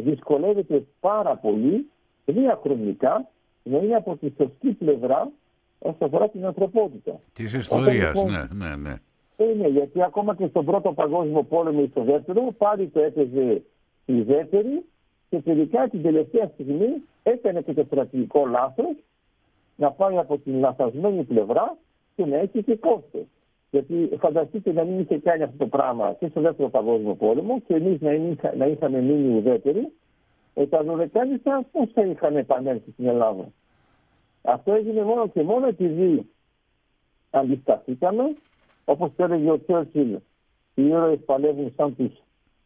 δυσκολεύεται πάρα πολύ διαχρονικά να είναι από τη σωστή πλευρά όσον αφορά την ανθρωπότητα. Της ιστορίας, λοιπόν, ναι, ναι, ναι. Είναι, γιατί ακόμα και στον πρώτο παγκόσμιο πόλεμο ή στο δεύτερο, πάλι το έπαιζε η δεύτερη και τελικά την τελευταία στιγμή έκανε και το στρατηγικό λάθος να πάει από την λαθασμένη πλευρά και να έχει και κόστος. Γιατί φανταστείτε να μην είχε κάνει αυτό το πράγμα και στο δεύτερο παγκόσμιο πόλεμο και εμείς να, να είχαμε μείνει ουδέτεροι, ε, τα Δωδεκάνησα πώς θα είχαν επανέλθει στην Ελλάδα; Αυτό έγινε μόνο και μόνο επειδή αντισταθήκαμε, όπως το έλεγε ο Τσέρτσιλ, οι ήρωες παλεύουν σαν τους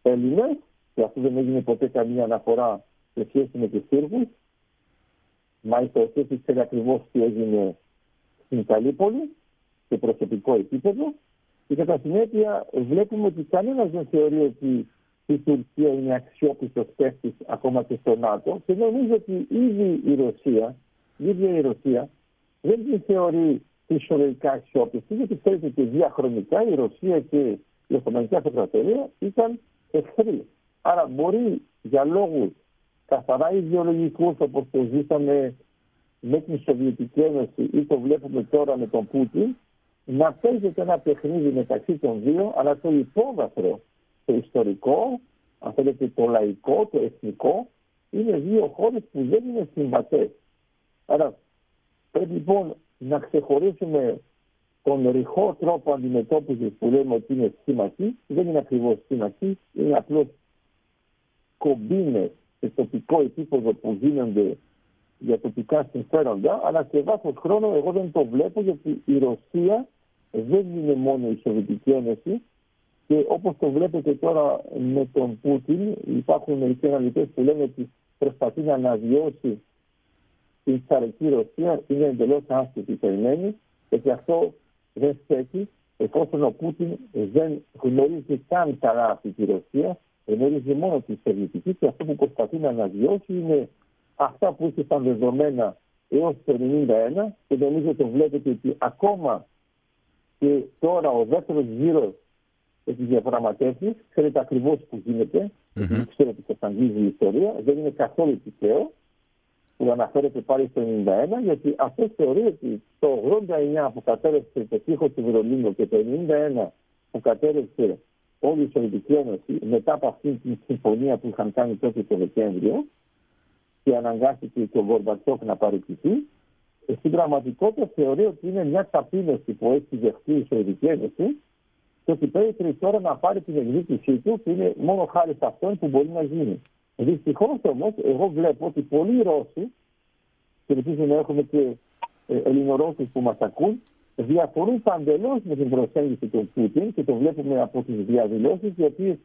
Έλληνες, και αυτό δεν έγινε ποτέ καμία αναφορά σε σχέση με τους Τούρκους, Μα η Τουρκία ξέρει ακριβώς τι έγινε στην Καλύπολη σε προσωπικό επίπεδο και κατά συνέπεια βλέπουμε ότι κανένας δεν θεωρεί ότι η Τουρκία είναι αξιόπιστος παίκτης ακόμα και στο ΝΑΤΟ και νομίζω ότι ήδη η Ρωσία, η ίδια η Ρωσία δεν την θεωρεί φυσιολογικά αξιόπιστη γιατί ξέρετε ότι διαχρονικά η Ρωσία και η Οθωμανική Αυτοκρατορία ήταν εχθροί. Άρα μπορεί για λόγους καθαρά ιδεολογικούς όπως το ζήσαμε με την Σοβιετική Ένωση ή το βλέπουμε τώρα με τον Πούτιν, να παίζεται ένα παιχνίδι μεταξύ των δύο, αλλά το υπόβαθρο, το ιστορικό, αν θέλετε το λαϊκό, το εθνικό, είναι δύο χώρες που δεν είναι συμβατές. Άρα πρέπει λοιπόν να ξεχωρίσουμε τον ρηχό τρόπο αντιμετώπισης που λέμε ότι είναι σύμμαχοι, δεν είναι ακριβώς σύμμαχοι, είναι απλώς κομπίνε σε τοπικό επίπεδο που γίνονται για τοπικά συμφέροντα, αλλά σε βάθος χρόνου εγώ δεν το βλέπω γιατί η Ρωσία δεν είναι μόνο η Σοβιετική Ένωση και όπως το βλέπετε τώρα με τον Πούτιν, υπάρχουν μερικοί αναλυτές που λένε ότι προσπαθεί να αναβιώσει την τσαρική Ρωσία, είναι εντελώς άσχετη περιμένει, γιατί αυτό δεν στέκει εφόσον ο Πούτιν δεν γνωρίζει καν καλά αυτή τη Ρωσία, γνωρίζει μόνο τη Σοβιετική και αυτό που προσπαθεί να αναβιώσει είναι αυτά που ήταν δεδομένα έως το 1991 και νομίζω το βλέπετε ότι ακόμα και τώρα ο δεύτερος γύρος της διαπραγματεύσει, ξέρετε ακριβώς που γίνεται, mm-hmm. ξέρετε πώ θα η ιστορία, δεν είναι καθόλου τυχαίο. που αναφέρεται πάλι στο 91, γιατί αυτό θεωρεί ότι το 89 που κατέρευσε το τείχος του Βερολίνου και το 91 που κατέρευσε όλη η Σοβιετική Ένωση μετά από αυτή την συμφωνία που είχαν κάνει τότε το Δεκέμβριο και αναγκάστηκε και ο Γκορμπατσόκ να παραιτηθεί, στην πραγματικότητα θεωρεί ότι είναι μια ταπείνωση που έχει δεχτεί η Σοβιετική Ένωση και ότι πρέπει τώρα να πάρει την εκδίκησή του που είναι μόνο χάρη σε αυτόν που μπορεί να γίνει. Δυστυχώς όμως, εγώ βλέπω ότι πολλοί Ρώσοι, και ελπίζω να έχουμε και ε, Ελληνορώσους που μας ακούν, διαφορούν παντελώς με την προσέγγιση του Πούτιν και το βλέπουμε από τις διαδηλώσεις, γιατί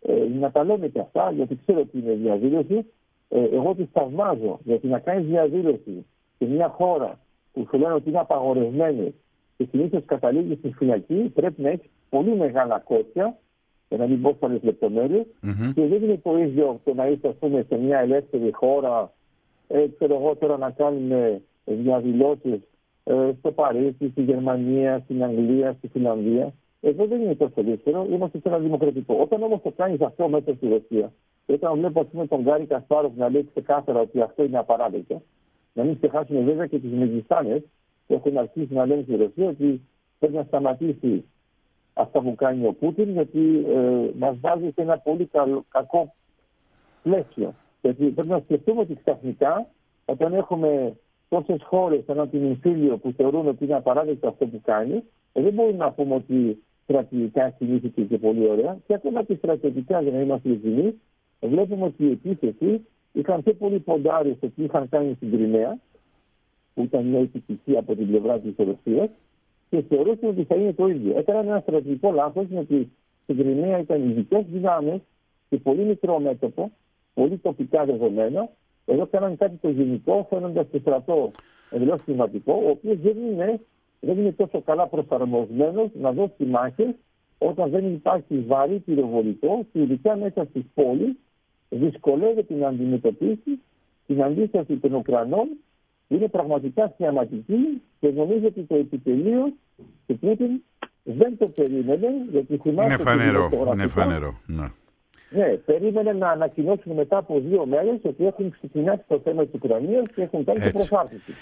ε, να τα λέμε και αυτά, γιατί ξέρω ότι είναι διαδήλωση. Ε, εγώ τι θαυμάζω, γιατί να κάνεις διαδήλωση σε μια χώρα που σου λένε ότι είναι απαγορευμένη και συνήθως καταλήγει στη φυλακή, πρέπει να έχεις πολύ μεγάλα κότσια για να μην πω πολλές λεπτομέρειες. Mm-hmm. Και δεν είναι το ίδιο το να είσαι, πούμε, σε μια ελεύθερη χώρα, ε, ξέρω εγώ τώρα να κάνουμε διαδηλώσει ε, στο Παρίσι, στη Γερμανία, στην Αγγλία, στη Φιλανδία. Εδώ δεν είναι τόσο δύσκολο, είμαστε σε ένα δημοκρατικό. Όταν όμως το κάνεις αυτό μέσα στη Ρωσία, και όταν βλέπω ας πούμε, τον Γκάρι Κασπάροφ να λέει ξεκάθαρα ότι αυτό είναι απαράδεκτο, να μην ξεχάσουμε βέβαια και τι Μεγιστάνε που έχουν αρχίσει να λένε στη Ρωσία ότι πρέπει να σταματήσει αυτά που κάνει ο Πούτιν, γιατί ε, μας βάζει σε ένα πολύ καλό, κακό πλαίσιο. Γιατί πρέπει να σκεφτούμε ότι ξαφνικά, όταν έχουμε τόσες χώρες σαν την Ινφίλιο που θεωρούν ότι είναι απαράδεκτο αυτό που κάνει, ε, δεν μπορούμε να πούμε ότι στρατηγικά κινήθηκε και πολύ ωραία. Και ακόμα και στρατηγικά, για να είμαστε ειλικρινείς, βλέπουμε ότι η επίθεση είχαν πιο πολύ ποντάρει στο τι είχαν κάνει στην Κρυμαία, που ήταν μια επιτυχία από την πλευρά της Ρωσίας, και θεωρούσαν ότι θα είναι το ίδιο. Έκαναν ένα στρατηγικό λάθος, γιατί στην Κρυμαία ήταν ειδικές δυνάμεις και πολύ μικρό μέτωπο, πολύ τοπικά δεδομένα. Εδώ έκαναν κάτι το γενικό, φαίνοντα το στρατό εντελώς κλιματικό, ο οποίος δεν είναι, δεν είναι τόσο καλά προσαρμοσμένος να δώσει μάχες όταν δεν υπάρχει βαρύ πυροβολικό και ειδικά μέσα στις πόλεις δυσκολεύεται να αντιμετωπίσει την αντίσταση των Ουκρανών είναι πραγματικά θεαματική και νομίζω ότι το επιτελείο του Πούτιν δεν το περίμενε. Γιατί είναι φανερό. Είναι φανερό. Ναι. ναι, περίμενε να ανακοινώσουν μετά από δύο μέρες ότι έχουν ξεκινήσει το θέμα της Ουκρανίας και έχουν κάνει την προσάρτηση.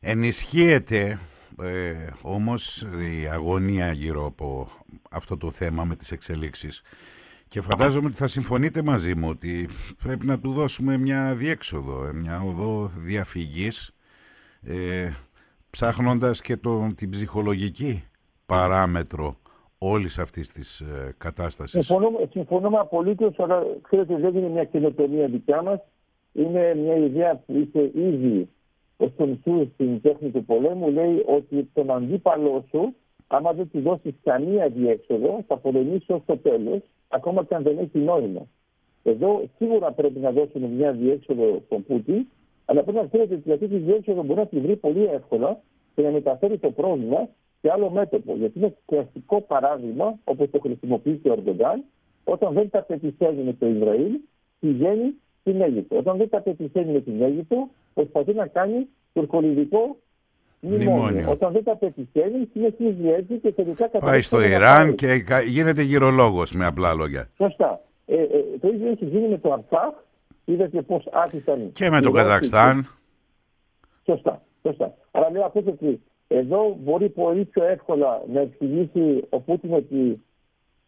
Ενισχύεται ε, όμως η αγωνία γύρω από αυτό το θέμα με τις εξελίξεις και φαντάζομαι ότι θα συμφωνείτε μαζί μου ότι πρέπει να του δώσουμε μια διέξοδο, μια οδό διαφυγής ε, ψάχνοντας και το, την ψυχολογική παράμετρο όλης αυτής της ε, κατάστασης. Συμφωνούμε, συμφωνούμε απολύτως, αλλά ξέρετε δεν είναι μια καινοτομία δικιά μας. Είναι μια ιδέα που είχε ήδη ο Στονσού στην τέχνη του πολέμου. Λέει ότι τον αντίπαλό σου, άμα δεν του δώσεις καμία διέξοδο, θα πολεμήσει ως το τέλος, ακόμα και αν δεν έχει νόημα. Εδώ σίγουρα πρέπει να δώσουμε μια διέξοδο στον Πούτιν, αλλά πρέπει να ξέρετε ότι αυτή τη διέξοδο μπορεί να τη βρει πολύ εύκολα και να μεταφέρει το πρόβλημα σε άλλο μέτωπο. Γιατί είναι κλασικό παράδειγμα, όπως το χρησιμοποιεί και ο Ερντογκάν, όταν δεν τα πετυχαίνει με το Ισραήλ, πηγαίνει στην Αίγυπτο. Όταν δεν τα πετυχαίνει με την Αίγυπτο, προσπαθεί να κάνει τουρκολιδικό μνημόνιο. Όταν δεν τα πετυχαίνεις, συνεχίζει έτσι και τελικά Πάει στο Ιράν και γίνεται γυρολόγος με απλά λόγια. Σωστά. Ε, ε, το ίδιο έχει γίνει με το Αρτσάχ Είδατε πώς άρχισαν. Και με το Καζακστάν. Σωστά. σωστά. Αλλά λέω αυτό ότι εδώ μπορεί πολύ πιο εύκολα να εξηγήσει ο Πούτιν ότι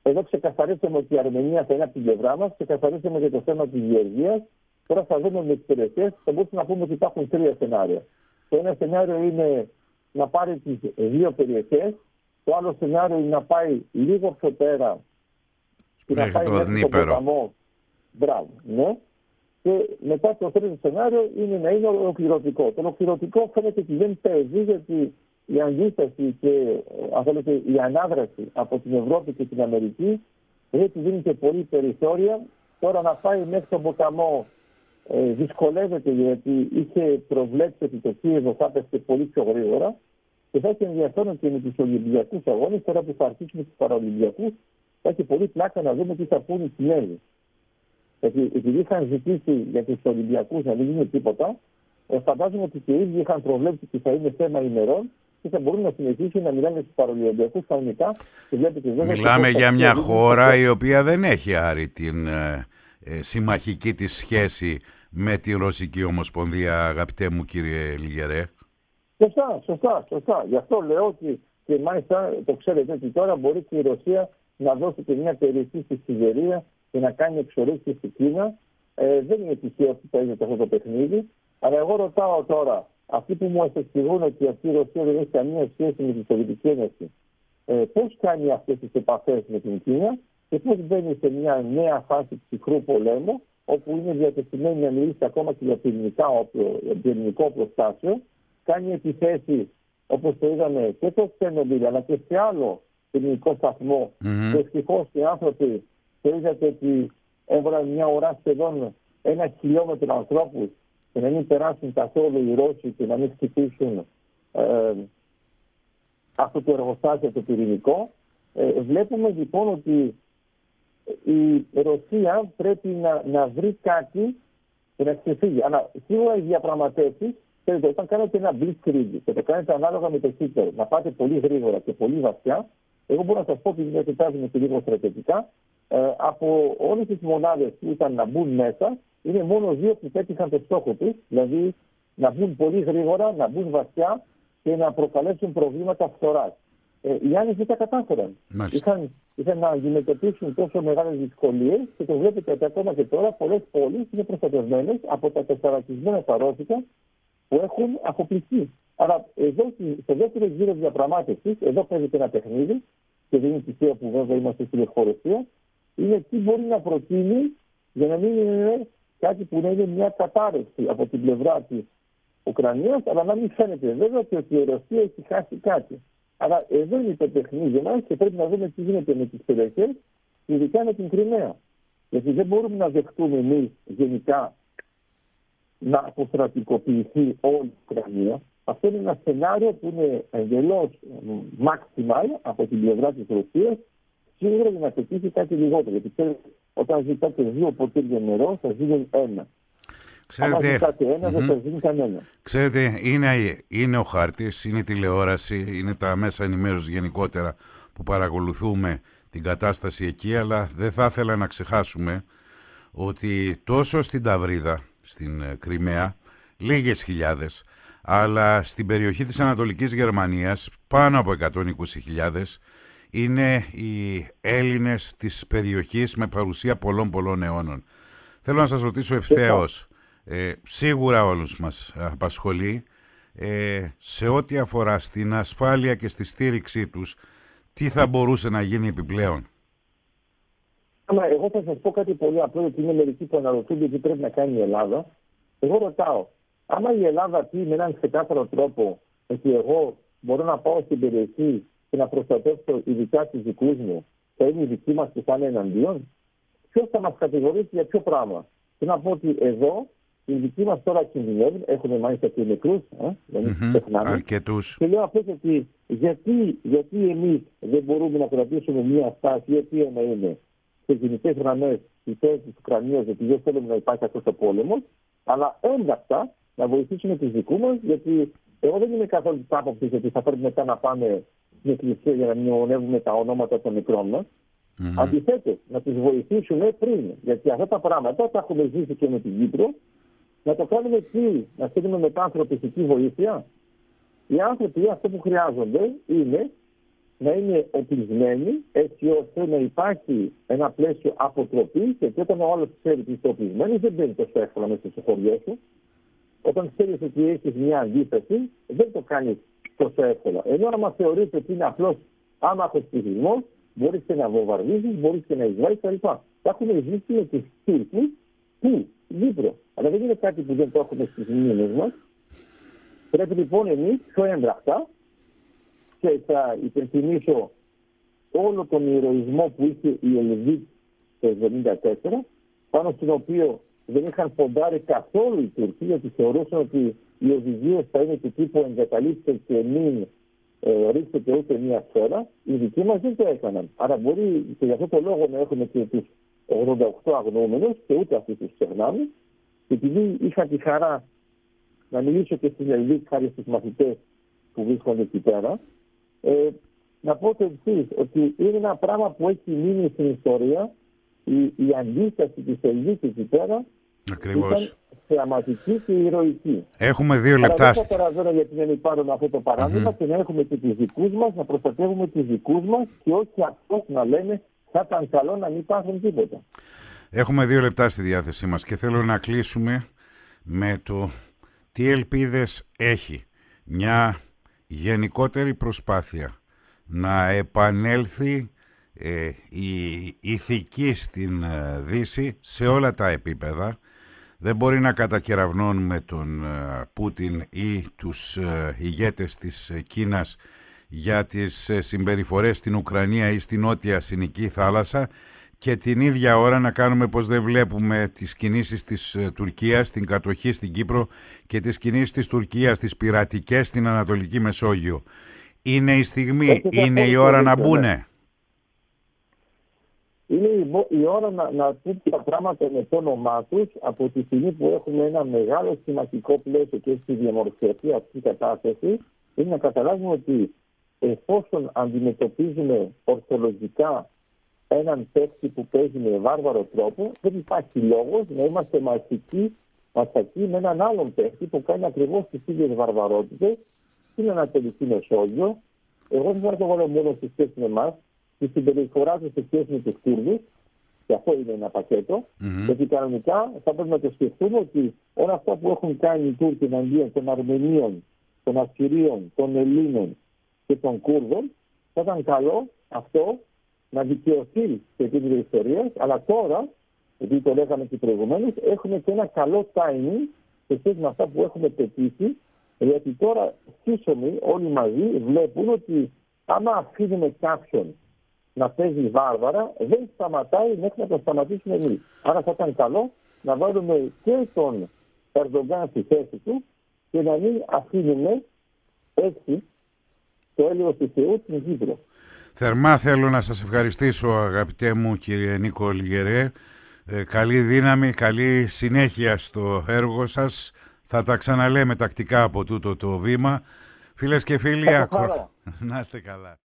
εδώ ξεκαθαρίσαμε ότι η Αρμενία θα είναι από την πλευρά μας, ξεκαθαρίσαμε για το θέμα της Γεωργίας. Τώρα θα δούμε με τις περιοχέ. Θα μπορούσαμε να πούμε ότι υπάρχουν τρία σενάρια. Το ένα σενάριο είναι να πάρει τις δύο περιοχές. Το άλλο σενάριο είναι να πάει λίγο πιο πέρα και να πάει το μέχρι τον ποταμό. Μπράβο, ναι. Και μετά το τρίτο σενάριο είναι να είναι ολοκληρωτικό. Το ολοκληρωτικό φαίνεται ότι δεν παίζει γιατί η αντίσταση και αν θέλετε, η ανάδραση από την Ευρώπη και την Αμερική δεν του δίνει και πολύ περιθώρια. Τώρα να πάει μέχρι τον ποταμό ε, δυσκολεύεται γιατί είχε προβλέψει ότι το Κίεβο θα έπεσε πολύ πιο γρήγορα και θα έχει ενδιαφέρον και με τους Ολυμπιακούς αγώνες. Τώρα που θα αρχίσουμε τους Παραολυμπιακούς, θα έχει πολύ πλάκα να δούμε τι θα πούνε οι Κινέζοι. Γιατί επειδή είχαν ζητήσει για τους Ολυμπιακούς να μην γίνει τίποτα, ε, φαντάζομαι ότι και οι ίδιοι είχαν προβλέψει ότι θα είναι θέμα ημερών και θα μπορούν να συνεχίσουν να μιλάνε στους Παρολυμπιακού κανονικά. Μιλάμε για μια χώρα η οποία δεν έχει άρει την ε, ε, συμμαχική τη σχέση με τη Ρωσική Ομοσπονδία, αγαπητέ μου κύριε Λιγερέ. Σωστά, σωστά, σωστά. Γι' αυτό λέω ότι και μάλιστα το ξέρετε ότι τώρα μπορεί και η Ρωσία να δώσει και μια περιοχή στη Σιβερία και να κάνει εξορίξει στην Κίνα. Ε, δεν είναι τυχαίο ότι παίζεται αυτό το παιχνίδι. Αλλά εγώ ρωτάω τώρα, αυτοί που μου εξηγούν ότι αυτή η Ρωσία δεν έχει καμία σχέση με τη Σοβιετική Ένωση, ε, πώς κάνει αυτές τις επαφές με την Κίνα και πώς μπαίνει σε μια νέα φάση ψυχρού πολέμου, όπου είναι διατεθειμένη να μιλήσει ακόμα και για πυρηνικό οπλοστάσιο, κάνει επιθέσεις όπως το είδαμε και το Τσέρνομπιλ αλλά και σε άλλο πυρηνικό σταθμό. Mm-hmm. Και ευτυχώ οι άνθρωποι το είδατε ότι έβαλαν μια ώρα σχεδόν ένα χιλιόμετρο ανθρώπους και να μην περάσουν καθόλου οι Ρώσοι και να μην χτυπήσουν ε, αυτό το εργοστάσιο το πυρηνικό. Ε, βλέπουμε λοιπόν ότι η Ρωσία πρέπει να, να βρει κάτι και να ξεφύγει. Αλλά σίγουρα οι διαπραγματεύσεις, ξέρετε, όταν κάνετε ένα blitzkrieg και το κάνετε ανάλογα με το Χίτερ, να πάτε πολύ γρήγορα και πολύ βαθιά, εγώ μπορώ να σας πω ότι δεν κοιτάζουμε και λίγο στρατιωτικά, ε, από όλες τις μονάδες που ήταν να μπουν μέσα, είναι μόνο δύο που πέτυχαν το στόχο τους, δηλαδή να μπουν πολύ γρήγορα, να μπουν βαθιά και να προκαλέσουν προβλήματα φθοράς. Ε, οι άλλοι δεν τα κατάφεραν. Είχαν, είχαν να αντιμετωπίσουν τόσο μεγάλες δυσκολίες και το βλέπετε ότι ακόμα και τώρα πολλές πόλεις είναι προστατευμένες από τα τεσσαρακισμένα τα ρώσικα που έχουν αφοπλιστεί. Άρα εδώ στο δεύτερο γύρο διαπραγμάτευσης, εδώ παίζεται ένα παιχνίδι και δεν είναι τυχαίο που βέβαια είμαστε στην ευχορεσία, είναι τι μπορεί να προτείνει για να μην είναι κάτι που να είναι μια κατάρρευση από την πλευρά της Ουκρανίας, αλλά να μην φαίνεται βέβαια ότι η Ρωσία έχει χάσει κάτι. Αλλά εδώ είναι το παιχνίδι μας και πρέπει να δούμε τι γίνεται με τις περιοχές, ειδικά με την Κρυμαία. Γιατί δεν μπορούμε να δεχτούμε εμείς γενικά να αποστρατικοποιηθεί όλη η Ουκρανία. Αυτό είναι ένα σενάριο που είναι εντελώς maximal από την πλευρά της Ρωσίας, σίγουρα για να πετύχει κάτι λιγότερο. Γιατί όταν ζητάτε δύο ποτήρια νερό, θα ζητάτε ένα. Ξέρετε, ένα, δεν θα κανένα. Ξέρετε, είναι, είναι ο χάρτης, είναι η τηλεόραση, είναι τα μέσα ενημέρωσης γενικότερα που παρακολουθούμε την κατάσταση εκεί, αλλά δεν θα ήθελα να ξεχάσουμε ότι τόσο στην Ταυρίδα, στην ε, Κρυμαία, λίγες χιλιάδες, αλλά στην περιοχή της Ανατολικής Γερμανίας, πάνω από 120.000, είναι οι Έλληνες της περιοχής με παρουσία πολλών πολλών αιώνων. Θέλω να σας ρωτήσω ευθέως, ε, σίγουρα όλους μας απασχολεί ε, σε ό,τι αφορά στην ασφάλεια και στη στήριξή τους τι θα μπορούσε να γίνει επιπλέον; Άμα εγώ θα σας πω κάτι πολύ απλό γιατί είναι μερικοί που αναρωτούνται τι πρέπει να κάνει η Ελλάδα. Εγώ ρωτάω, άμα η Ελλάδα πει με έναν ξεκάθαρο τρόπο ότι εγώ μπορώ να πάω στην περιοχή και να προστατεύσω ειδικά τους δικούς μου, θα είναι οι δικοί μας που θα είναι εναντίον. Ποιος θα μας κατηγορήσει για ποιο πράγμα; Θέλω να πω ότι εδώ οι δικοί μας τώρα κινδυνεύουν, έχουμε μάλιστα και νεκρούς, ε, δεν mm-hmm. Αρκετού. Και λέω αυτό ότι γιατί, γιατί εμείς δεν μπορούμε να κρατήσουμε μια στάση η οποία να είναι σε γενικές γραμμές υπέρ της Ουκρανίας, γιατί δεν θέλουμε να υπάρχει αυτός ο πόλεμος, αλλά έντακτα να βοηθήσουμε τους δικούς μας, γιατί εγώ δεν είμαι καθόλου της άποψης ότι θα πρέπει μετά να πάμε στην εκκλησία για να μειωνεύουμε τα ονόματα των μικρών μας. Mm-hmm. Αντιθέτως, να τους βοηθήσουμε πριν. Γιατί αυτά τα πράγματα τα έχουμε ζήσει και με την Κύπρο να το κάνουμε εκεί, να στείλουμε μετά ανθρωπιστική βοήθεια. Οι άνθρωποι αυτό που χρειάζονται είναι να είναι οπλισμένοι έτσι ώστε να υπάρχει ένα πλαίσιο αποτροπή και όταν ο άλλος ξέρει ότι είσαι οπλισμένος δεν μπαίνει τόσο εύκολα μέσα στο χωριό σου. Όταν ξέρεις ότι έχεις μια αντίθεση, δεν το κάνεις τόσο εύκολα. Ενώ άμα θεωρείτε ότι είναι απλώς άμαχος πληθυσμός, μπορείς και να βομβαρδίζεις, μπορείς και να εισβάλλεις κτλ. Τα έχουμε ζήσει με τους Τούρκου που Δίπρο. Αλλά δεν είναι κάτι που δεν το έχουμε στις μνήμες μας. Πρέπει λοιπόν εμείς πιο έμπρακτα και θα υπενθυμίσω όλο τον ηρωισμό που είχε η Ελβή το 1974, πάνω στον οποίο δεν είχαν ποντάρει καθόλου οι Τουρκοί, γιατί θεωρούσαν ότι οι οδηγίε θα είναι του τύπου εγκαταλείψτε και μην ε, ρίξετε ούτε μία σφαίρα. Οι δικοί μας δεν το έκαναν. Άρα μπορεί και για αυτό το λόγο να έχουμε και τους 88 αγνοούμενους και ούτε αυτοί τους ξεχνάμε. Και επειδή είχα τη χαρά να μιλήσω και στην Ελβίκ χάρη στους μαθητές που βρίσκονται εκεί πέρα, ε, να πω το εξής ότι είναι ένα πράγμα που έχει μείνει στην ιστορία η, η αντίσταση της Ελβίκ εκεί πέρα Ακριβώς. θεαματική και ηρωική. Έχουμε δύο λεπτά. Αλλά δεν θα περαζόνα γιατί δεν υπάρχουν αυτό το παραδειγμα και να έχουμε και τους δικούς μας, να προστατεύουμε τους δικούς μας και όχι αυτό να λέμε θα ήταν καλό να μην υπάρχουν τίποτα. Έχουμε δύο λεπτά στη διάθεσή μας και θέλω να κλείσουμε με το τι ελπίδες έχει μια γενικότερη προσπάθεια να επανέλθει ε, η ηθική στην ε, Δύση σε όλα τα επίπεδα. Δεν μπορεί να κατακεραυνώνουμε τον ε, Πούτιν ή τους ε, ηγέτες της Κίνας για τις συμπεριφορές στην Ουκρανία ή στην Νότια Συνική θάλασσα και την ίδια ώρα να κάνουμε πως δεν βλέπουμε τις κινήσεις της Τουρκίας, την κατοχή στην Κύπρο και τις κινήσεις της Τουρκίας, τις πειρατικές στην Ανατολική Μεσόγειο. Είναι η στιγμή, είναι η ώρα να μπουνε. Είναι η ώρα να, να πούμε τα πράγματα με το όνομά τους από τη στιγμή που έχουμε ένα μεγάλο σημαντικό πλαίσιο και στη διαμορφωθεί αυτή η κατάσταση. Είναι να καταλάβουμε ότι εφόσον αντιμετωπίζουμε ορθολογικά έναν παίκτη που παίζει με βάρβαρο τρόπο, δεν υπάρχει λόγος να είμαστε μαστικοί, μαστακοί με έναν άλλον παίκτη που κάνει ακριβώς τις ίδιες βαρβαρότητες στην Ανατολική Μεσόγειο. Εγώ δεν θα το βάλω μόνο στη σχέση με εμάς, τη συμπεριφορά του σε σχέση με τους Κούρδους, και αυτό είναι ένα πακέτο. Mm-hmm. Γιατί κανονικά θα πρέπει να το σκεφτούμε ότι όλα αυτά που έχουν κάνει οι Τούρκοι εναντίον των Αρμενίων, των Ασσυρίων, των Ελλήνων και των Κούρδων, θα ήταν καλό αυτό να δικαιωθεί σε επίπεδο ιστορίας, αλλά τώρα, επειδή το λέγαμε και προηγουμένως, έχουμε και ένα καλό timing σε σχέση με αυτά που έχουμε πετύχει, γιατί τώρα σύσσωμοι όλοι μαζί βλέπουν ότι άμα αφήνουμε κάποιον να παίζει βάρβαρα, δεν σταματάει μέχρι να το σταματήσουμε εμείς. Άρα θα ήταν καλό να βάλουμε και τον Ερντογκάν στη θέση του και να μην αφήνουμε έτσι το έλεος του Θεού στην Κύπρο. Θερμά θέλω να σας ευχαριστήσω αγαπητέ μου κύριε Νίκο Λιγερέ. Ε, καλή δύναμη, καλή συνέχεια στο έργο σας. Θα τα ξαναλέμε τακτικά από τούτο το βήμα. Φίλες και φίλοι, ακρο... να είστε καλά.